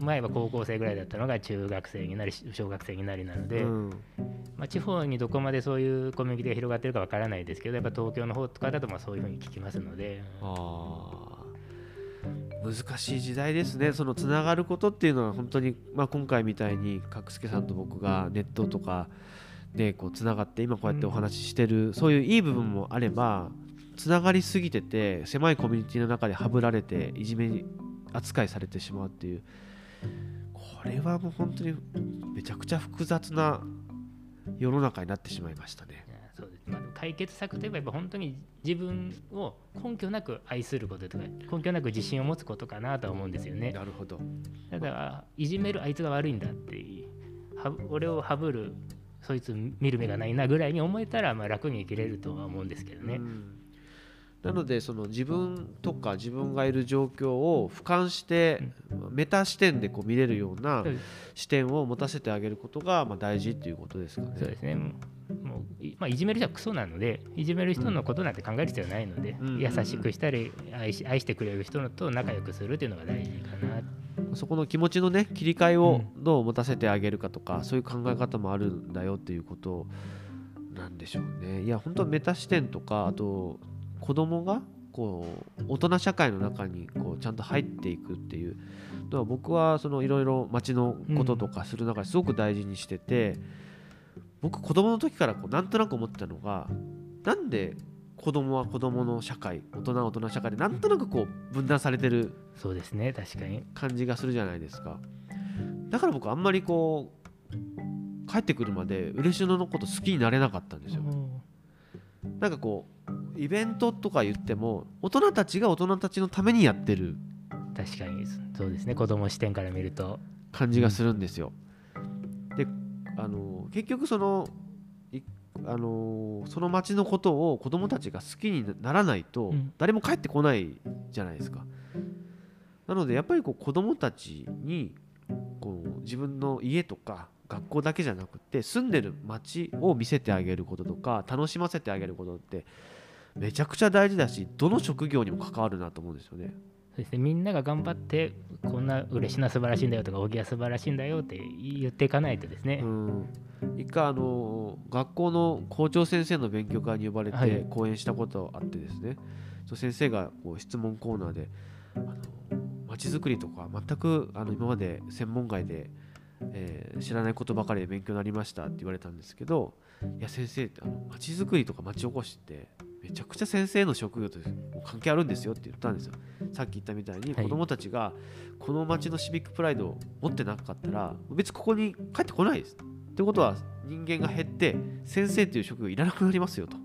Speaker 3: 前は高校生ぐらいだったのが中学生になり小学生になりなので、
Speaker 2: うん。
Speaker 3: まあ、地方にどこまでそういうコミュニティが広がってるかわからないですけどやっぱ東京の方とかだとまあそういうふうに聞きますので。
Speaker 2: あー難しい時代ですねそのつながることっていうのは本当に、まあ、今回みたいに角助さんと僕がネットとかでこうつながって今こうやってお話ししてる、そういういい部分もあればつながりすぎてて狭いコミュニティの中ではぶられていじめ扱いされてしまうっていうこれはもう本当にめちゃくちゃ複雑な世の中になってしまいましたね。
Speaker 3: そうです、まあ、解決策といえばやっぱ本当に自分を根拠なく愛することとか根拠なく自信を持つことかなとは思うんですよね。
Speaker 2: なるほど。
Speaker 3: だからいじめるあいつが悪いんだっては俺をハブるそいつ見る目がないなぐらいに思えたらまあ楽に生きれるとは思うんですけどね。
Speaker 2: うんなのでその自分とか自分がいる状況を俯瞰してメタ視点でこう見れるような視点を持たせてあげることがまあ大事っていうことですかね。
Speaker 3: そうですね。もういまあ、いじめる人はクソなのでいじめる人のことなんて考える必要はないので、
Speaker 2: うん。
Speaker 3: 優しくしたり愛し愛してくれる人と仲良くするっていうのが大事かな。
Speaker 2: そこの気持ちのね切り替えをどう持たせてあげるかとか、そういう考え方もあるんだよっていうことなんでしょうね。いや本当メタ視点とかあと子供がこう大人社会の中にこうちゃんと入っていくっていうのは僕はそのいろいろ街のこととかする中ですごく大事にしてて、僕子供の時からこうなんとなく思ってたのがなんで子供は子供の社会大人は大人社会でなんとなくこう分断されてる
Speaker 3: そうですね確かに。
Speaker 2: 感じがするじゃないですか。だから僕あんまりこう帰ってくるまで嬉野のこと好きになれなかったんですよ。なんかこうイベントとか言っても大人たちが大人たちのためにやってる
Speaker 3: 確かにそうですね子供視点から見ると。
Speaker 2: 感じがするんですよ、であの結局そのいあのその町のことを子供たちが好きにならないと
Speaker 3: うん。
Speaker 2: 誰も帰ってこないじゃないですか、なのでやっぱりこう子供たちにこう自分の家とか学校だけじゃなくて住んでる町を見せてあげることとか楽しませてあげることってめちゃくちゃ大事だしどの職業にも関わるなと思うんですよね。
Speaker 3: ですねみんなが頑張ってこんな嬉しな素晴らしいんだよとか大木は素晴らしいんだよって言っていかないとですね、
Speaker 2: うん、一回あの学校の校長先生の勉強会に呼ばれ
Speaker 3: はい。
Speaker 2: て講演したことあってですね、そう先生がこう質問コーナーであの街づくりとか全くあの今まで専門外で、えー知らないことばかりで勉強になりましたって言われたんですけどいや先生ってあの街づくりとか町おこしってめちゃくちゃ先生の職業とも関係あるんですよって言ったんですよ。さっき言ったみたいに
Speaker 3: はい。
Speaker 2: 子どもたちがこの町のシビックプライドを持ってなかったら別にここに帰ってこないです。ってことは人間が減って先生っていう職業いらなくなりますよと。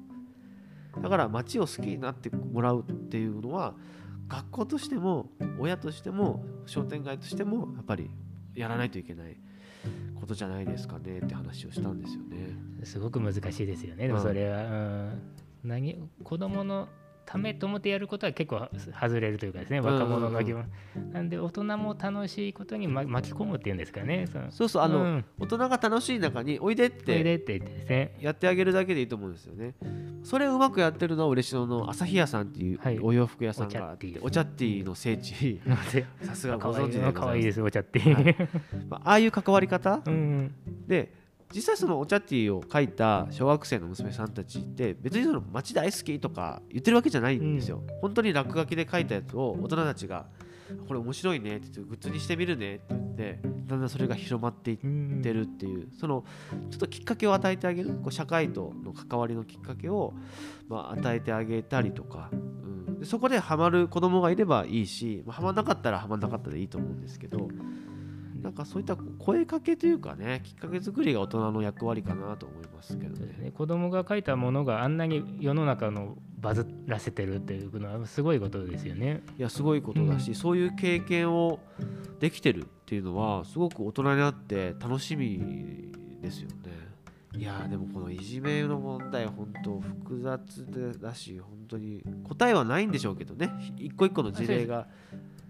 Speaker 2: だから町を好きになってもらうっていうのは学校としても親としても商店街としてもやっぱりやらないといけないことじゃないですかねって話をしたんですよね。
Speaker 3: すごく難しいですよね。でも
Speaker 2: うん。
Speaker 3: それは、うん、何子供のためと思ってやることは結構外れるというかですね若者の気持ちなんで大人も楽しいことにま巻き込むっていうんですかね。そ
Speaker 2: う。そうあの、
Speaker 3: うん。
Speaker 2: 大人が楽しい中においでっ
Speaker 3: それ
Speaker 2: て
Speaker 3: でって言ってですね。
Speaker 2: やってあげるだけでいいと思うんですよね。それをうまくやってるのは嬉野の朝日屋さんっていう
Speaker 3: はい。
Speaker 2: お洋服屋さんがあって、
Speaker 3: お
Speaker 2: お茶ッティの聖地。さすが
Speaker 3: か
Speaker 2: ご存知でございます
Speaker 3: かわいいですお茶って、
Speaker 2: はい。まあああいう関わり方？
Speaker 3: うん。
Speaker 2: で実際そのお茶ティーを書いた小学生の娘さんたちって別にその街大好きとか言ってるわけじゃないんですよ、本当に落書きで書いたやつを大人たちがこれ面白いねって言ってグッズにしてみるねって言ってだんだんそれが広まっていっ
Speaker 3: うん
Speaker 2: てるっていうそのちょっときっかけを与えてあげる？こう社会との関わりのきっかけを、まあ、与えてあげたりとか、うん、でそこでハマる子供がいればいいし、まあ、ハマんなかったらハマんなかったでいいと思うんですけどなんかそういった声かけというかねきっかけ作りが大人の役割かなと思いますけどね。
Speaker 3: ね、子供が書いたものがあんなに世の中のバズらせてるっていうのはすごいことですよね。
Speaker 2: いやすごいことだし、そういう経験をできてるっていうのはすごく大人になって楽しみですよね。いやーでもこのいじめの問題本当複雑でだし本当に答えはないんでしょうけどね一個一個の事例が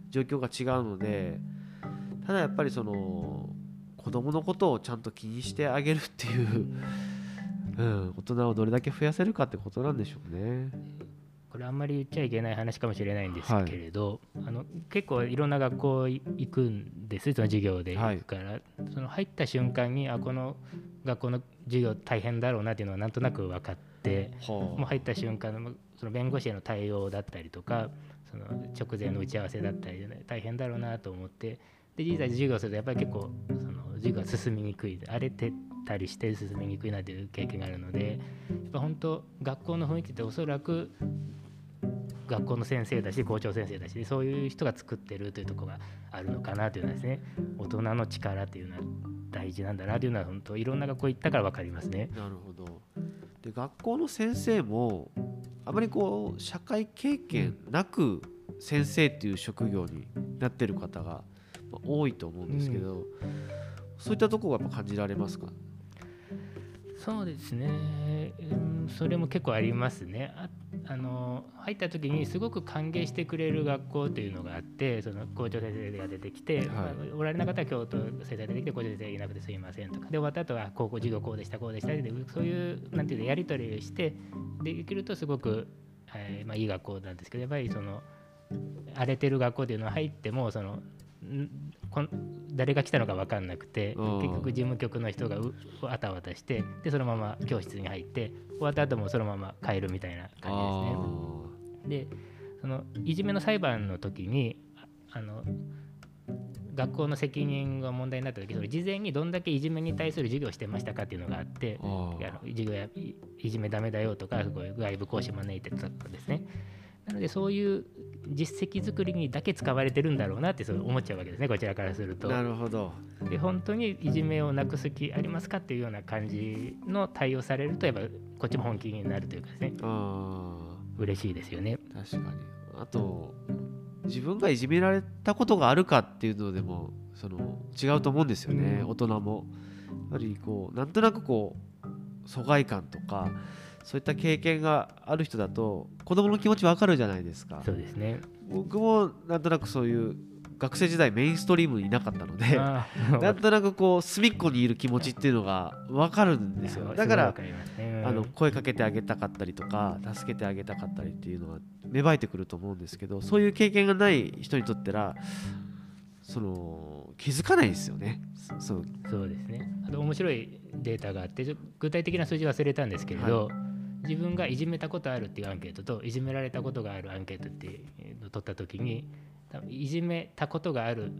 Speaker 2: 状況が違うのでただやっぱりその子供のことをちゃんと気にしてあげるっていう、うん、大人をどれだけ増やせるかってことなんでしょうね。
Speaker 3: これあんまり言っちゃいけない話かもしれないんですけれど、あの結構いろんな学校行くんですその授業で行くから、その入った瞬間にあこの学校の授業大変だろうなっていうのはなんとなく分かって、もう入った瞬間のその弁護士への対応だったりとかその直前の打ち合わせだったり大変だろうなと思ってで実際授業するとやっぱり結構その授業が進みにくい荒れてたりして進みにくいなという経験があるのでやっぱ本当学校の雰囲気っておそらく学校の先生だし校長先生だしそういう人が作ってるというところがあるのかなというのはですね大人の力っていうのは大事なんだなというのは本当いろんな学校行ったから分かりますね。
Speaker 2: なるほどで学校の先生もあまりこう社会経験なく先生っていう職業になってる方がまあ多いと思うんですけど、そういったところがやっぱ感じられますか？
Speaker 3: そうですね、うんうんそれも結構ありますね。ああの入った時にすごく歓迎してくれる学校というのがあってその校長先生が出てきて、
Speaker 2: はい。
Speaker 3: まあおられなかったら京都先生が出てきて校長先生いなくてすいませんとか。で終わった後は高校授業こうでしたこうでしたでそういうなんていうのやり取りをしてできるとすごく、えーまあ、いい学校なんですけどやっぱりその荒れてる学校っていうのは入ってもそのんこん誰が来たのか分かんなくて
Speaker 2: うん。
Speaker 3: 結局事務局の人がうあたわたしてでそのまま教室に入って終わった後もそのまま帰るみたいな感じですね。
Speaker 2: あ
Speaker 3: でそのいじめの裁判の時にああの学校の責任が問題になった時その事前にどんだけいじめに対する授業をしてましたかっていうのがあって
Speaker 2: ー。あ
Speaker 3: あの授業やいいじめダメだよとかこういう外部講師招いてとかですねなのでそういう実績作りにだけ使われてるんだろうなってそう思っちゃうわけですねこちらからすると。
Speaker 2: なるほど。
Speaker 3: で本当にいじめをなくす気ありますかっていうような感じの対応されるとやっぱこっちも本気になるというかですね。
Speaker 2: あ
Speaker 3: 嬉しいですよね。
Speaker 2: ー確かに。あと自分がいじめられたことがあるかっていうのでもその違うと思うんですよね、
Speaker 3: うん。
Speaker 2: 大人も。やっぱりこうなんとなくこう疎外感とかそういった経験がある人だと子供の気持ちわかるじゃないですか。
Speaker 3: そうですね。
Speaker 2: 僕もなんとなくそういう学生時代メインストリームにいなかったので
Speaker 3: あ
Speaker 2: なんとなくこう隅っこにいる気持ちっていうのが分かるんですよ。だからあの声かけてあげたかったりとか助けてあげたかったりっていうのは芽生えてくると思うんですけどそういう経験がない人にとってらその気づかないですよね。そそう。
Speaker 3: そうですね。あと面白いデータがあって具体的な数字忘れたんですけれど、自分がいじめたことあるっていうアンケートといじめられたことがあるアンケートっていうのを取った時に多分いじめたことがある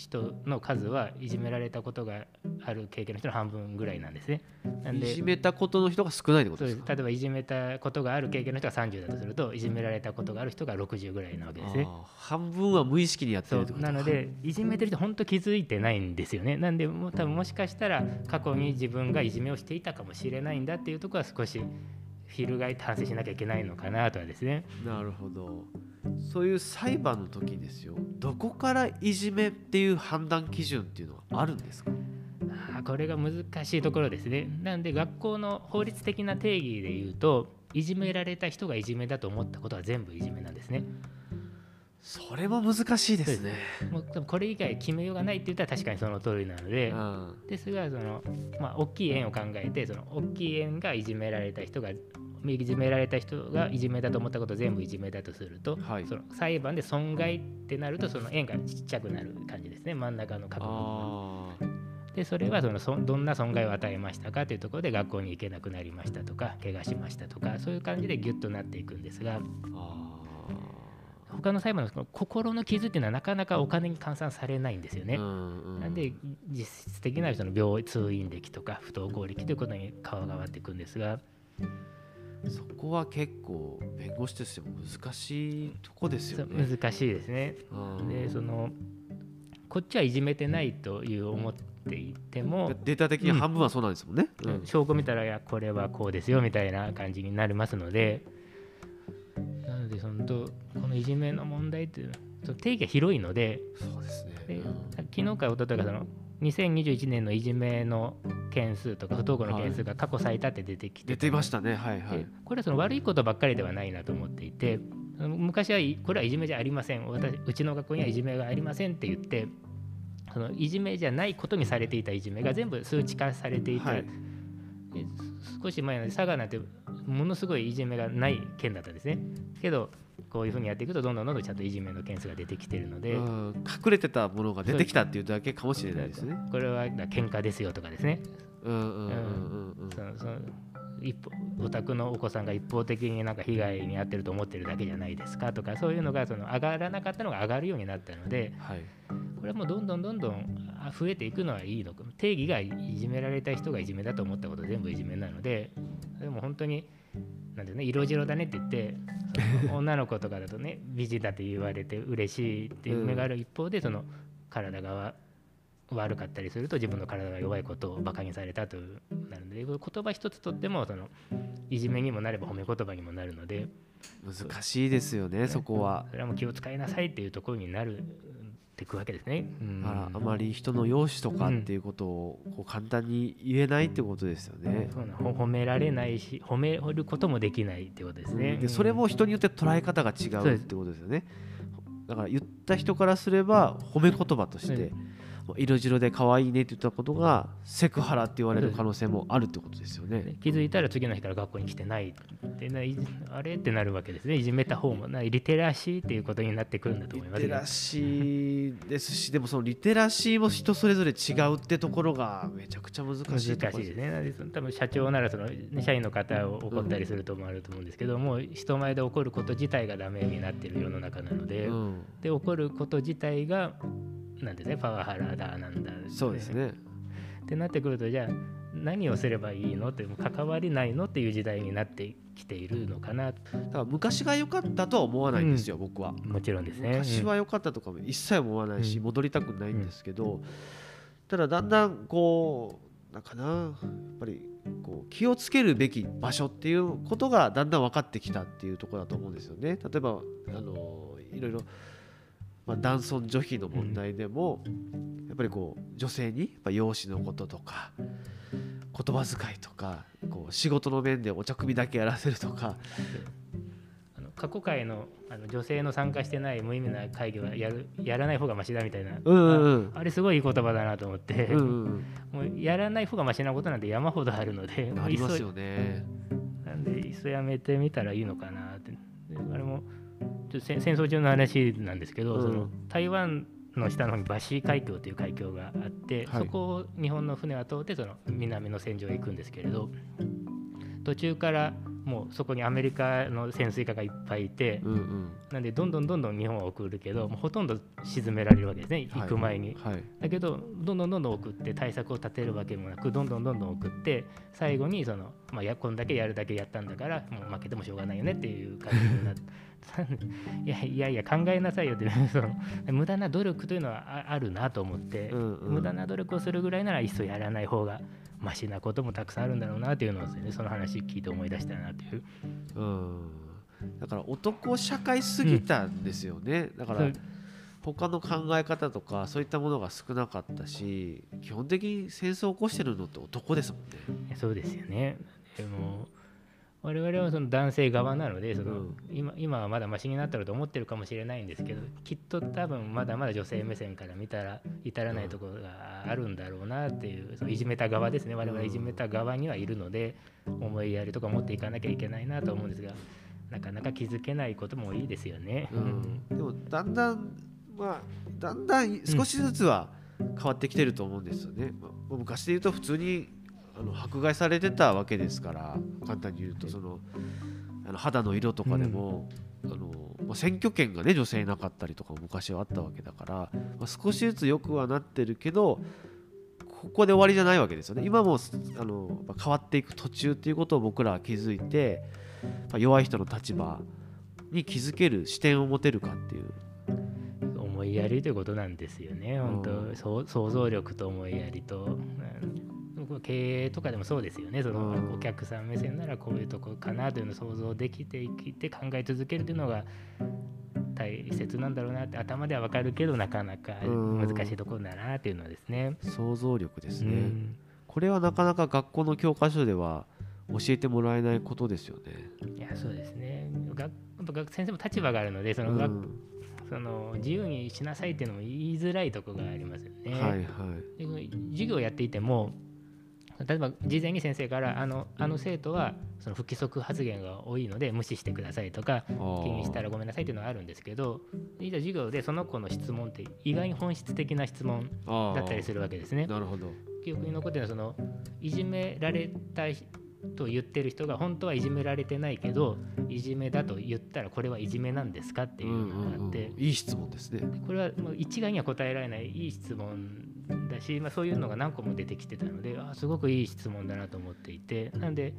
Speaker 3: 人の数はいじめられたことがある経験の人の半分ぐらいなんですね。なんで
Speaker 2: いじめたことの人が少ないってことで
Speaker 3: すす。例えばいじめたことがある経験の人が30だとするといじめられたことがある人が60ぐらいなわけですね。
Speaker 2: 半分は無意識にやってるってこと
Speaker 3: なのでいじめてる人本当気づいてないんですよね。なんでもう多分もしかしたら過去に自分がいじめをしていたかもしれないんだっていうところは少し翻って反省しなきゃいけないのかなとはですね。
Speaker 2: なるほど。そういう裁判の時ですよ。どこからいじめっていう判断基準っていうのはあるんですか？
Speaker 3: あーこれが難しいところですね。なんで学校の法律的な定義で言うといじめられた人がいじめだと思ったことは全部いじめなんですね。
Speaker 2: それも難しいですね。
Speaker 3: もうこれ以外決めようがないって言ったら確かにその通りなので、
Speaker 2: うん。
Speaker 3: ですがその、まあ、大きい円を考えてその大きい円がいじめられた人がいじめられた人がいじめだと思ったことを全部いじめだとすると、
Speaker 2: はい。
Speaker 3: その裁判で損害ってなるとその円がちっちゃくなる感じですね真ん中の角の。部分
Speaker 2: あー。
Speaker 3: でそれはそのそどんな損害を与えましたかというところで学校に行けなくなりましたとか怪我しましたとかそういう感じでギュッとなっていくんですが
Speaker 2: あ
Speaker 3: 他の裁判の心の傷っていうのはなかなかお金に換算されないんですよね。なんで実質的なその病通院歴とか不登校歴ということに顔が変わっていくんですが
Speaker 2: そこは結構弁護士としても難しいとこですよね。
Speaker 3: 難しいですね。
Speaker 2: うん
Speaker 3: でそのこっちはいじめてないという思っていても、
Speaker 2: データ的に半分はそうなんですもんね。うん
Speaker 3: 証拠見たらいやこれはこうですよみたいな感じになりますのでなのでそのどこのいじめの問題っていうのは定義が広いので
Speaker 2: そうですね。
Speaker 3: で
Speaker 2: うん
Speaker 3: 昨日から一昨日かその2021年のいじめの件数とか不登校の件数が過去最多って出てきて
Speaker 2: 出てましたね。はいはい
Speaker 3: で。これはその悪いことばっかりではないなと思っていて昔はいこれはいじめじゃありません私うちの学校にはいじめがありませんって言ってそのいじめじゃないことにされていたいじめが全部数値化されていて、
Speaker 2: はい
Speaker 3: で少し前の佐賀なんてものすごいいじめがない県だったんですねけどこういうふうにやっていくとどんどんどんどんちゃんといじめの件数が出てきてるので、
Speaker 2: うん隠れてたものが出てきたっていうだけかもしれないですね。
Speaker 3: これは喧嘩ですよとかですね
Speaker 2: うん
Speaker 3: 一方お宅のお子さんが一方的になんか被害に遭ってると思ってるだけじゃないですかとかそういうのがその上がらなかったのが上がるようになったので
Speaker 2: はい。
Speaker 3: これはもうどんどんどんどんあ増えていくのはいいのか定義がいじめられた人がいじめだと思ったこと全部いじめなのででも本当になんていうの色白だねって言って女の子とかだとね 美人だって言われて嬉しいっていう目がある一方でその体がわ悪かったりすると自分の体が弱いことをバカにされたとなるので言葉一つとってもそのいじめにもなれば褒め言葉にもなるので
Speaker 2: 難しいですよねそこは。
Speaker 3: それはもう気を使いなさいっていうところになるっていくわけですね。うん
Speaker 2: あらあまり人の容姿とかっていうことをこう簡単に言えないってことですよね。
Speaker 3: そうなのほ褒められないし褒めることもできないってことですね。
Speaker 2: でそれも人によって捉え方が違うってことですよね。だから言った人からすれば褒め言葉として、う色白で可愛いねって言ったことがセクハラって言われる可能性もあるってことですよね。
Speaker 3: で気づいたら次の日から学校に来てないでないあれってなるわけですね。いじめた方もなリテラシーっていうことになってくるんだと思いますね。
Speaker 2: リテラシーですしでもそのリテラシーも人それぞれ違うってところがめちゃくちゃ難しい
Speaker 3: 難しいですね。多分社長ならそのね社員の方を怒ったりするともあると思うんですけども、人前で怒ること自体がダメになってる世の中なので、
Speaker 2: うん、
Speaker 3: で怒ること自体がなんですねパワハラだなんだ
Speaker 2: そうですね。
Speaker 3: ってなってくるとじゃあ何をすればいいの？って関わりないの？っていう時代になってきているのかな？
Speaker 2: だから昔が良かったとは思わないんですよ、僕は。
Speaker 3: もちろんですね。
Speaker 2: 昔は良かったとかも一切思わないし、
Speaker 3: うん
Speaker 2: 戻りたくないんですけど、ただだんだんこうなんかなやっぱりこう気をつけるべき場所っていうことがだんだん分かってきたっていうところだと思うんですよね。例えばあのいろいろ、まあ、男尊女卑の問題でも、やっぱりこう女性にやっぱ容姿のこととか言葉遣いとかこう仕事の面でお茶組だけやらせるとか。
Speaker 3: あの過去回のあの女性の参加してない無意味な会議はやるやらない方がマシだみたいな、
Speaker 2: うんうんうん。
Speaker 3: ああれすごいいい言葉だなと思って、
Speaker 2: うんうん
Speaker 3: もうやらない方がマシなことなんて山ほどあるので
Speaker 2: うん。ありますよね。
Speaker 3: なんでいっそやめてみたらいいのかなって。であれもちょ戦戦争中の話なんですけど、
Speaker 2: うん。
Speaker 3: その台湾の下の方にバシー海峡という海峡があって、
Speaker 2: はい。
Speaker 3: そこを日本の船は通ってその南の戦場へ行くんですけれど途中からもうそこにアメリカの潜水艦がいっぱいいて、
Speaker 2: うんうん。
Speaker 3: なんでどんどんどんどん日本は送るけどもうほとんど沈められるわけですね
Speaker 2: はい。
Speaker 3: 行く前に。
Speaker 2: はい。
Speaker 3: だけどどんどんどんどん送って対策を立てるわけもなくどんどんどんどん送って最後にその、まあ、やこんだけやるだけやったんだからもう負けてもしょうがないよねっていう感じになって いやいやいや考えなさいよって その無駄な努力というのはああるなと思って、
Speaker 2: うんうん
Speaker 3: 無駄な努力をするぐらいならいっそやらない方がマシなこともたくさんあるんだろうなっていうのをですねその話聞いて思い出したなという。
Speaker 2: うんだから男社会すぎたんですよね、だから他の考え方とかそういったものが少なかったし基本的に戦争を起こしてるのって男ですもんね。
Speaker 3: そうですよね。でも我々はその男性側なのでその、
Speaker 2: うん。
Speaker 3: 今今はまだマシになったろうと思ってるかもしれないんですけどきっと多分まだまだ女性目線から見たら至らないところがあるんだろうなっていうそのいじめた側ですね。我々いじめた側にはいるので思いやりとか持っていかなきゃいけないなと思うんですがなかなか気づけないことも多いですよね。
Speaker 2: うん、でもだんだんまあだんだん少しずつは変わってきてると思うんですよね。まあ昔で言うと普通にあの迫害されてたわけですから簡単に言うとそのあの肌の色とかでも、あのまあ、選挙権がね女性いなかったりとかも昔はあったわけだから、まあ、少しずつ良くはなってるけどここで終わりじゃないわけですよね。今もあのまあ変わっていく途中っていうことを僕らは気づいて、まあ、弱い人の立場に気づける視点を持てるかっていう。
Speaker 3: 思いやりということなんですよね、本
Speaker 2: うん。
Speaker 3: 当そう想像力と思いやりと、うん経営とかでもそうですよね、その
Speaker 2: うん
Speaker 3: お客さん目線ならこういうとこかなというのを想像できていて考え続けるというのが大切なんだろうなって頭では分かるけどなかなか
Speaker 2: うん
Speaker 3: 難しいところだなっていうのはですね。
Speaker 2: 想像力ですね、
Speaker 3: うん
Speaker 2: これはなかなか学校の教科書では教えてもらえないことですよね。
Speaker 3: いやそうですね学先生も立場があるのでその学、
Speaker 2: うん
Speaker 3: その自由にしなさいっていうのも言いづらいところがありますよね。
Speaker 2: はいはい。
Speaker 3: 授業をやっていても例えば事前に先生からあのあの生徒はその不規則発言が多いので無視してくださいとか気にしたらごめんなさいっていうのはあるんですけどいざ授業でその子の質問って意外に本質的な質問だったりするわけですね。
Speaker 2: なるほど。
Speaker 3: 記憶に残ってるのはそのいじめられたと言ってる人が本当はいじめられてないけどいじめだと言ったらこれはいじめなんですかっていうのがあって。
Speaker 2: うんうんうんいい質問ですね。
Speaker 3: これはもう一概には答えられないいい質問だし、まあ、そういうのが何個も出てきてたのであすごくいい質問だなと思っていてなんで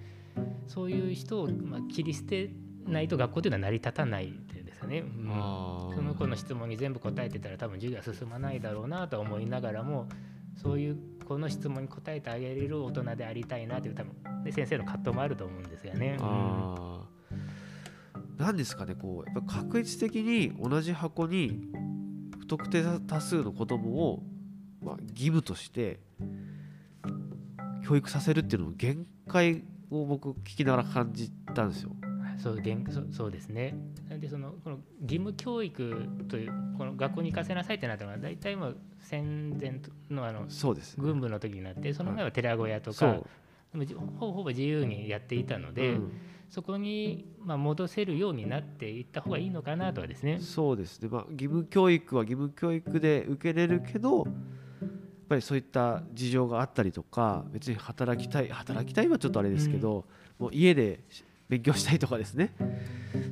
Speaker 3: そういう人を、まあ、切り捨てないと学校というのは成り立たないっていうんですよね。うんその子の質問に全部答えてたら多分授業は進まないだろうなとは思いながらもそういうこの質問に答えてあげれる大人でありたいなという多分で先生の葛藤もあると思うんですがね。うん
Speaker 2: あー何ですかねこうやっぱ確率的に同じ箱に不特定多数の子供を、まあ、義務として教育させるっていうのの限界を僕聞きながら感じたんですよ。
Speaker 3: そう現そそうですね。なんでそのこの義務教育というこの学校に行かせなさいってなったのは大体もう戦前のあの
Speaker 2: そうです、
Speaker 3: 軍部の時になってその前は寺小屋とか、
Speaker 2: そう、
Speaker 3: でもじほぼほぼ自由にやっていたので、
Speaker 2: うん。
Speaker 3: そこにまあ戻せるようになっていった方がいいのかなとはですね。
Speaker 2: そうですね、まあ、義務教育は義務教育で受けれるけどやっぱりそういった事情があったりとか別に働きたい働きたいはちょっとあれですけど、もう家で勉強したいとかですね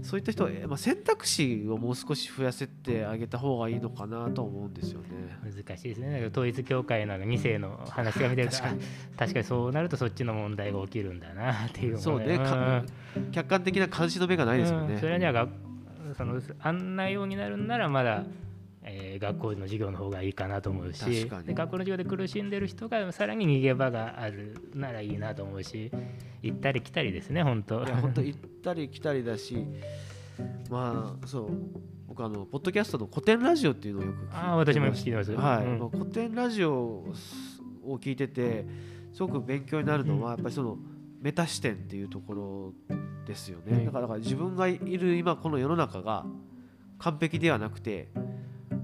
Speaker 2: そういった人は、えまあ、選択肢をもう少し増やせてあげた方がいいのかなと思うんですよね。
Speaker 3: 難しいですね。統一教会のあの2世の話が見てると
Speaker 2: 確かに
Speaker 3: あ確かにそうなるとそっちの問題が起きるんだなっていう
Speaker 2: そうねか客観的な監視の目がないですよね。
Speaker 3: うんそれはじゃあがそのあんなようになるんならまだ、えー学校の授業の方がいいかなと思うし学校の授業で苦しんでる人がさらに逃げ場があるならいいなと思うし行ったり来たりですね本当。
Speaker 2: いや本当行ったり来たりだしまあそう僕あのポッドキャストの古典ラジオっていうのをよく聞いて
Speaker 3: ああ私も聞いてます。
Speaker 2: はい、
Speaker 3: うん。
Speaker 2: まあ古典ラジオを聞いててすごく勉強になるのはやっぱりそのメタ視点っていうところですよね、
Speaker 3: はい
Speaker 2: だからだから自分がいる今この世の中が完璧ではなくて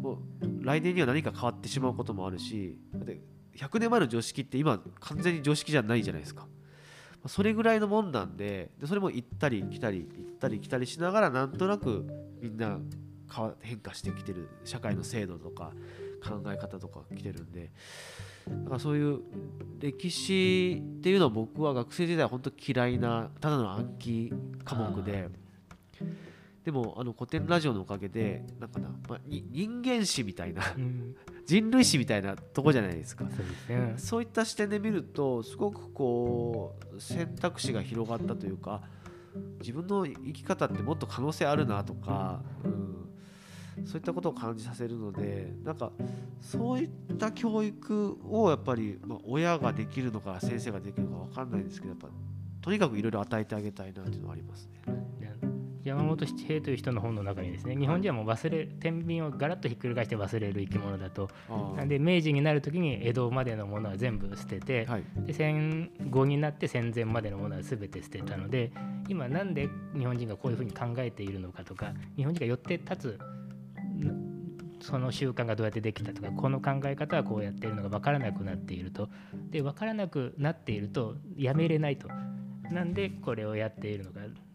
Speaker 2: もう来年には何か変わってしまうこともあるしだって100年前の常識って今完全に常識じゃないじゃないですか。それぐらいのもんなんででそれも行ったり来たり行ったり来たりしながらなんとなくみんな変化してきてる社会の制度とか考え方とか来てるんでだからそういう歴史っていうのは僕は学生時代は本当嫌いなただの暗記科目ででもあの古典ラジオのおかげでなんかな、まあ、に人間史みたいな
Speaker 3: うん。
Speaker 2: 人類史みたいなとこじゃないですか。
Speaker 3: そうですね。
Speaker 2: そういった視点で見るとすごくこう選択肢が広がったというか自分の生き方ってもっと可能性あるなとか、うん、そういったことを感じさせるのでなんかそういった教育をやっぱり、まあ、親ができるのか先生ができるのか分かんないんですけどやっぱとにかくいろいろ与えてあげたいなっていうのはありますね。
Speaker 3: で山本七平という人の本の中にですね日本人はもう忘れ天秤をガラッとひっくり返して忘れる生き物だと。なんで明治になる時に江戸までのものは全部捨てて、
Speaker 2: はい、
Speaker 3: で戦後になって戦前までのものは全て捨てたので今なんで日本人がこういうふうに考えているのかとか日本人が寄って立つんその習慣がどうやってできたとかこの考え方はこうやっているのが分からなくなっていると。で分からなくなっているとやめれないと。なんでこれをやっているのか、えー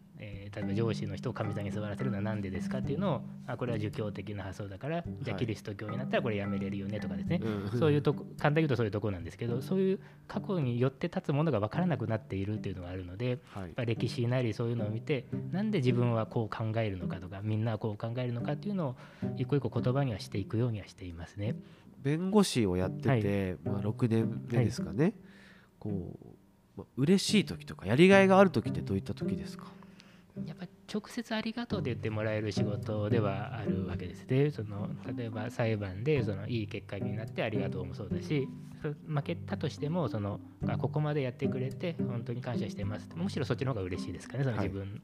Speaker 3: 例えば上司の人を神座に座らせるのは何でですかっていうのをあこれは儒教的な発想だからじゃあ
Speaker 2: はい
Speaker 3: キリスト教になったらこれやめれるよねとかですね、
Speaker 2: うん
Speaker 3: そういうとこ簡単に言うとそういうところなんですけどそういう過去によって立つものが分からなくなっているっていうのがあるのでやっ
Speaker 2: はい
Speaker 3: ぱ歴史なりそういうのを見てなんで自分はこう考えるのかとかみんなはこう考えるのかっていうのを一個一個言葉にはしていくようにはしていますね。
Speaker 2: 弁護士をやってて、まあ、6年目ですかね、こう、まあ、嬉しい時とかやりがいがある時ってどういった時ですか？
Speaker 3: やっぱ直接ありがとうって言ってもらえる仕事ではあるわけですね。その例えば裁判でそのいい結果になってありがとうもそうだしそ負けたとしてもそのあここまでやってくれて本当に感謝してますってむしろそっちの方が嬉しいですかねその
Speaker 2: はい
Speaker 3: 自分。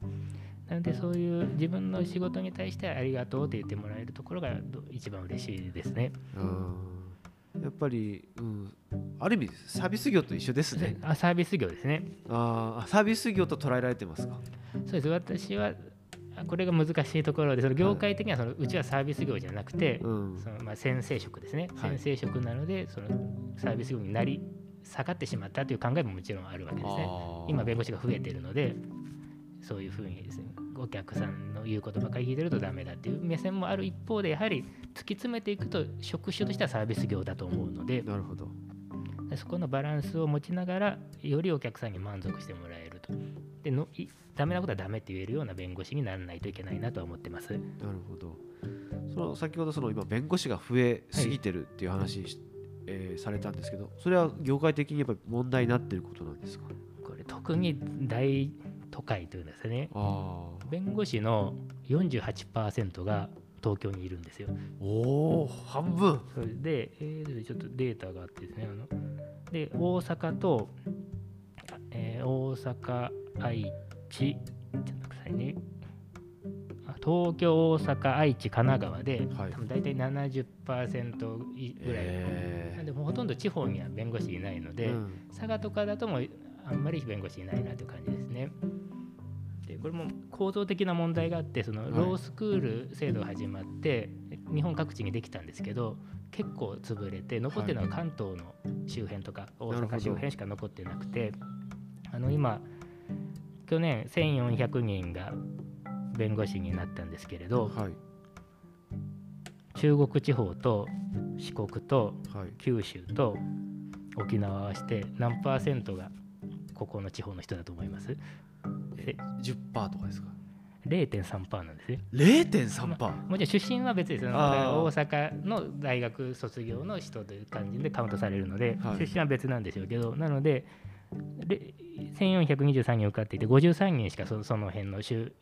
Speaker 3: なのでそういう自分の仕事に対してありがとうって言ってもらえるところがど一番嬉しいですね。
Speaker 2: うんやっぱり、うん、ある意味サービス業と一緒ですね。
Speaker 3: あサービス業ですね。
Speaker 2: あーサービス業と捉えられてますか？
Speaker 3: そうです。私はあこれが難しいところでその業界的にはそのうちはサービス業じゃなくて、
Speaker 2: うん。
Speaker 3: そのまあ先生職ですね、
Speaker 2: はい。
Speaker 3: 先生職なのでそのサービス業になり下がってしまったという考えももちろんあるわけですね。今弁護士が増えているのでそういうふうにですねお客さんの言うことばかり聞いてるとダメだっていう目線もある一方でやはり突き詰めていくと職種としてはサービス業だと思うので
Speaker 2: なるほど。
Speaker 3: そこのバランスを持ちながらよりお客さんに満足してもらえると。でのいダメなことはダメって言えるような弁護士にならないといけないなとは思ってます。
Speaker 2: なるほど。その先ほどその今弁護士が増えすぎてるっていう話し、えーされたんですけどそれは業界的にやっぱり問題になってることなんですか？
Speaker 3: これ特に大都会というんですね。
Speaker 2: あ
Speaker 3: 弁護士の48%が東京にいるんですよ。
Speaker 2: おお半分。
Speaker 3: それで、えーちょっとデータがあってですねあので大阪と、えー大阪愛知ちょっとくださいね。東京大阪愛知神奈川で、
Speaker 2: はい。
Speaker 3: 多分大体70%いぐらい、
Speaker 2: へ
Speaker 3: なんでほとんど地方には弁護士いないので、
Speaker 2: うん。
Speaker 3: 佐賀とかだともうあんまり弁護士いないなという感じですね。でこれも構造的な問題があってその
Speaker 2: はい。
Speaker 3: ロースクール制度が始まって、日本各地にできたんですけど結構潰れて残ってるのは関東の周辺とか大阪周辺しか残ってなくてあの今去年1400人が弁護士になったんですけれど
Speaker 2: はい。
Speaker 3: 中国地方と四国と
Speaker 2: はい。
Speaker 3: 九州と沖縄を合わせて何パーセントがここの地方の人だと思います？
Speaker 2: え10%とかですか
Speaker 3: ?0.3% なんですね。
Speaker 2: 0.3%
Speaker 3: もちろん出身は別です大阪の大学卒業の人という感じでカウントされるので、
Speaker 2: はい
Speaker 3: 出身は別なんでしょうけどなのでで1423人受かっていて53人しかそその辺の州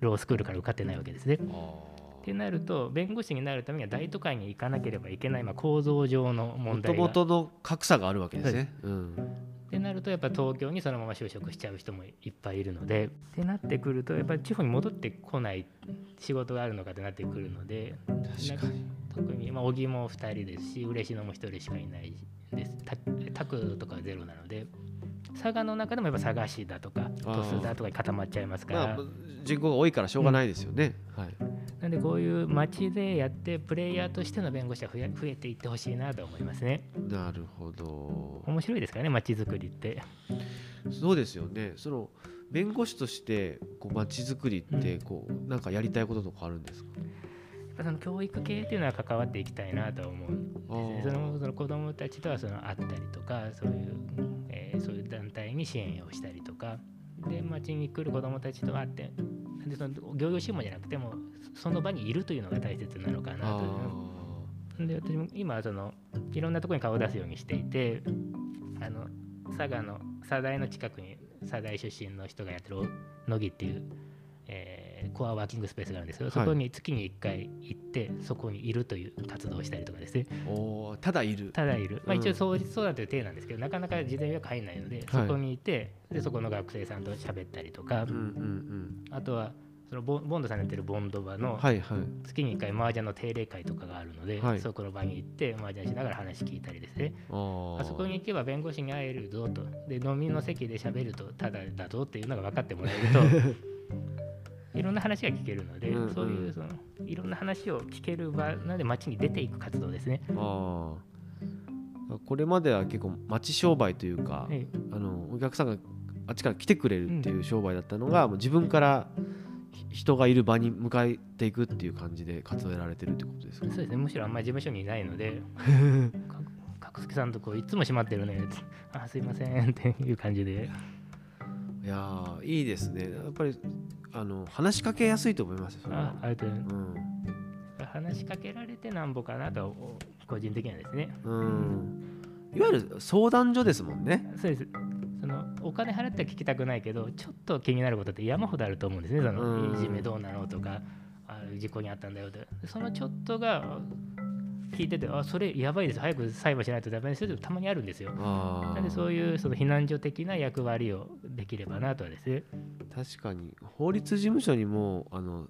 Speaker 3: ロースクールから受かってないわけですね。ってなると弁護士になるためには大都会に行かなければいけない、まあ、構造上の
Speaker 2: も
Speaker 3: 問題が。
Speaker 2: ともとの格差があるわけですねうん
Speaker 3: ってなるとやっぱ東京にそのまま就職しちゃう人もいっぱいいるのでってなってくるとやっぱり地方に戻ってこない仕事があるのかってなってくるので
Speaker 2: 確かに。
Speaker 3: 特にまあ小木も2人です。し嬉野も1人しかいないです。たタクとかはゼロなので佐賀の中でもやっぱ佐賀市だとか鳥栖だとかに固まっちゃいますから、
Speaker 2: まあ人口が多いからしょうがないですよね。はい
Speaker 3: なんでこういう街でやってプレイヤーとしての弁護士は増え増えていってほしいなと思いますね。
Speaker 2: なるほど。
Speaker 3: 面白いですからね街づくりって。
Speaker 2: そうですよね。その弁護士としてこう街づくりってこうなんかやりたいこととかあるんですか？
Speaker 3: ぱその教育系っていうのは関わっていきたいなと思うんですね。そのその子どもたちとはその会ったりとかそういう、えーそういう団体に支援をしたりとかで町に来る子どもたちと会ってでその行々しいもんじゃなくてもその場にいるというのが大切なのかなと
Speaker 2: あ
Speaker 3: で私も今そのいろんなところに顔を出すようにしていてあの佐賀の佐大の近くに佐大出身の人がやってる乃木っていう、えーコアワーキングスペースがあるんですけど、
Speaker 2: はい。
Speaker 3: そこに月に1回行ってそこにいるという活動をしたりとかで。すね
Speaker 2: ーおーただいる。
Speaker 3: ただいる、まあ、
Speaker 2: うん。
Speaker 3: 一応当日相談という体なんですけど、なかなか事前予約入んないので、
Speaker 2: はい。
Speaker 3: そこにいてでそこの学生さんと喋ったりとか、
Speaker 2: うんうん
Speaker 3: あとはそのボンボンドさんのやってるボンド場
Speaker 2: うん
Speaker 3: の月に1回麻雀の定例会とかがあるので、
Speaker 2: はい。
Speaker 3: そこの場に行って麻雀しながら話聞いたりですね。
Speaker 2: あ
Speaker 3: そこに行けば弁護士に会えるぞと。で飲みの席で喋るとただだぞっていうのが分かってもらえると いろんな話が聞けるので、
Speaker 2: うん。うん
Speaker 3: そういうそのいろんな話を聞ける場なので街に出ていく活動ですね。
Speaker 2: あーこれまでは結構町商売というか、
Speaker 3: はい
Speaker 2: あのお客さんがあっちから来てくれるっていう商売だったのが、もう自分からひ人がいる場に向かっていくっていう感じで活動やられてるってことですか？
Speaker 3: そうですね。むしろあんまり事務所にいないので か角助さんとこういつも閉まってるねあすいませんっていう感じで
Speaker 2: いやーいいですね。やっぱりあの話しかけやすいと思いますよそれ
Speaker 3: あ
Speaker 2: は。
Speaker 3: ありがとうございま
Speaker 2: うん。
Speaker 3: す話しかけられてなんぼかなとお個人的にはですね。
Speaker 2: うん。いわゆる相談所ですもんね。
Speaker 3: そうです。そのお金払っては聞きたくないけどちょっと気になることって山ほどあると思うんですね。そ
Speaker 2: うん。
Speaker 3: のいじめどうなのとかあ事故にあったんだよと。そのちょっとが聞いててあそれやばいです。早く裁判しないとダメですよってたまにあるんですよ。
Speaker 2: あ
Speaker 3: なんでそう
Speaker 2: ー
Speaker 3: いうその避難所的な役割をできればなとはです。ね
Speaker 2: 確かに。法律事務所にもあの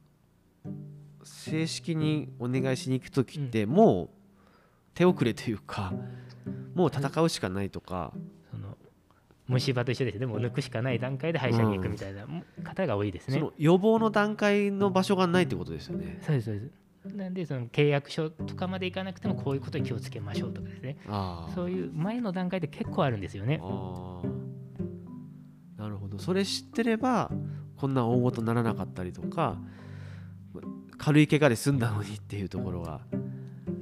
Speaker 2: 正式にお願いしに行く時って、もう手遅れというかもう戦うしかないとか、
Speaker 3: その虫歯と一緒ですね。もう抜くしかない段階で歯医者に行くみたいな方が多いですね。
Speaker 2: その予防の段階の場所がないってことですよね。
Speaker 3: そうですそうですなんでその契約書とかまでいかなくてもこういうことに気をつけましょうとかですね。そういう前の段階で結構あるんですよね。
Speaker 2: なるほど。それ知ってればこんな大ごとならなかったりとか軽い怪我で済んだのにっていうところが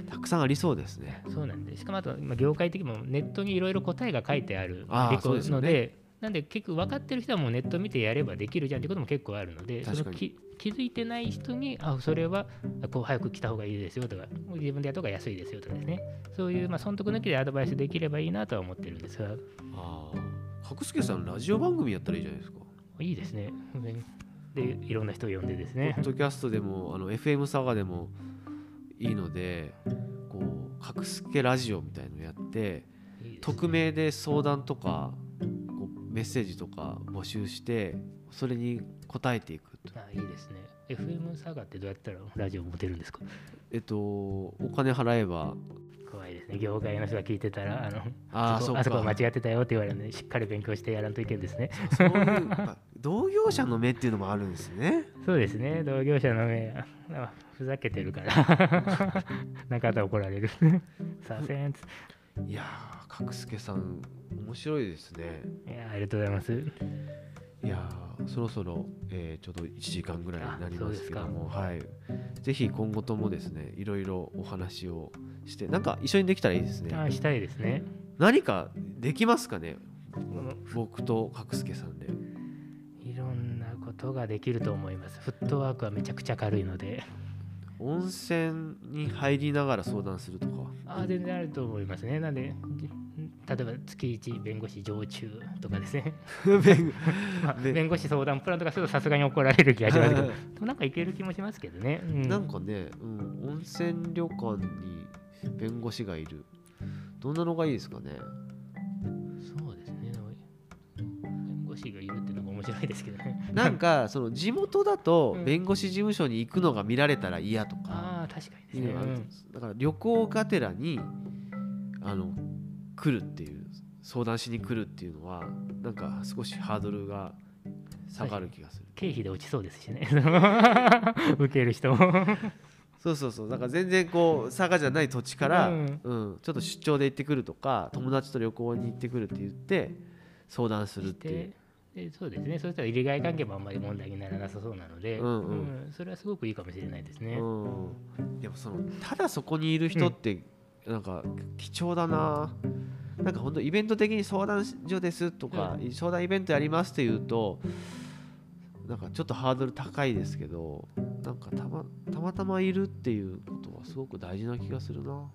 Speaker 2: たくさんありそうですね。
Speaker 3: そうなんでしかもあと今業界的にもネットにいろいろ答えが書いてある
Speaker 2: あー
Speaker 3: リコ
Speaker 2: そうでね
Speaker 3: のでなんで結構分かってる人はもうネット見てやればできるじゃんってことも結構あるので
Speaker 2: 確かに。
Speaker 3: そのき気づいてない人にあそれはこう早く来た方がいいですよとか自分でやった方が安いですよとかですね。そういうまあ損得抜きでアドバイスできればいいなとは思ってるんですが。
Speaker 2: ああ角助さんラジオ番組やったらいいじゃないですか。
Speaker 3: いいですね。でいろんな人を呼んでですね。
Speaker 2: ポッドキャストでもあの FM サガでもいいのでこう角助ラジオみたいのやって匿名で相談とかメッセージとか募集してそれに答えていくっ
Speaker 3: あいいですね。FM 佐賀ってどうやったらラジオ持てるんですか？
Speaker 2: えっとお金払えば。
Speaker 3: 怖いですね。業界の人が聞いてたらあの
Speaker 2: あーそ
Speaker 3: あそこ間違ってたよって言われるのでしっかり勉強してやらんといけんですね。
Speaker 2: そういうあ同業者の目っていうのもあるんですね。
Speaker 3: そうですね。同業者の目あふざけてるからなんかあったら怒られる。させんつ
Speaker 2: いやー角助さん面白いですね。
Speaker 3: いやありがとうございます。
Speaker 2: いやーそろそろ、えーちょうど1時間ぐらいになりますけども、はい、ぜひ今後ともですねいろいろお話をしてなんか一緒にできたらいいですね。
Speaker 3: あしたいですね。
Speaker 2: 何かできますかね
Speaker 3: ん。
Speaker 2: 僕と角助さんで。
Speaker 3: いろんなことができると思います。フットワークはめちゃくちゃ軽いので。
Speaker 2: 温泉に入りながら相談するとか
Speaker 3: あ全然あると思いますね。なんでじ例えば月1弁護士常駐とかですね、まあ、
Speaker 2: べ
Speaker 3: 弁護士相談プランとかするとさすがに怒られる気がしますけど。でもなんかいける気もしますけどね、うん。
Speaker 2: なんかね、うん、温泉旅館に弁護士がいる。どんなのがいいですかね？
Speaker 3: そうですね。弁護士がいるっていうのが面白いですけどね。
Speaker 2: なんかその地元だと
Speaker 3: うん。
Speaker 2: 弁護士事務所に行くのが見られたら嫌とか
Speaker 3: ああ確かにですね
Speaker 2: だから旅行がてらにあの来るっていう相談しに来るっていうのはなんか少しハードルが下がる気がする。
Speaker 3: 経費で落ちそうですしね。受ける人も。
Speaker 2: そうそうそう。だから全然こう佐賀じゃない土地から、
Speaker 3: う
Speaker 2: うん。んちょっと出張で行ってくるとか友達と旅行に行ってくるって言って相談するっていう。
Speaker 3: ででそうですね。そうしたら入り替え関係もあんまり問題にならなさそうなので、
Speaker 2: うん。うん。
Speaker 3: それはすごくいいかもしれないですね、
Speaker 2: うん、でもそのただそこにいる人ってなんか貴重だな、なんか本当イベント的に相談所ですとか、相談イベントやりますって言うとなんかちょっとハードル高いですけどなんかたまたまたまいるっていうことはすごく大事な気がするな、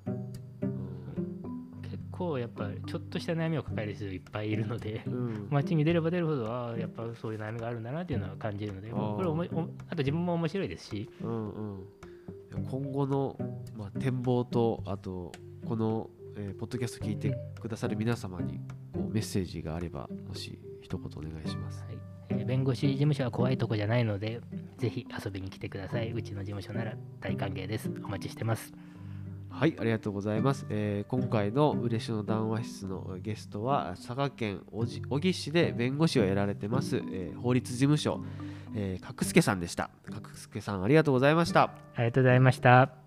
Speaker 3: 結構やっぱりちょっとした悩みを抱える人いっぱいいるので
Speaker 2: うん。うん
Speaker 3: 街に出れば出るほどああやっぱそういう悩みがあるんだなっていうのは感じるのでこれおもおあと自分も面白いですし
Speaker 2: うんうん、今後の、まあ、展望とあとこの、えーポッドキャスト聞いてくださる皆様にこうメッセージがあればもし一言お願いします。
Speaker 3: はいえー弁護士事務所は怖いとこじゃないのでぜひ遊びに来てくださいうちの事務所なら大歓迎ですお待ちしてます
Speaker 2: はい、ありがとうございます。えー今回の嬉野談話室のゲストは佐賀県小城市で弁護士をやられてます、えー法律事務所、えー、角助さんでした。角助さんありがとうございました。
Speaker 3: ありがとうございました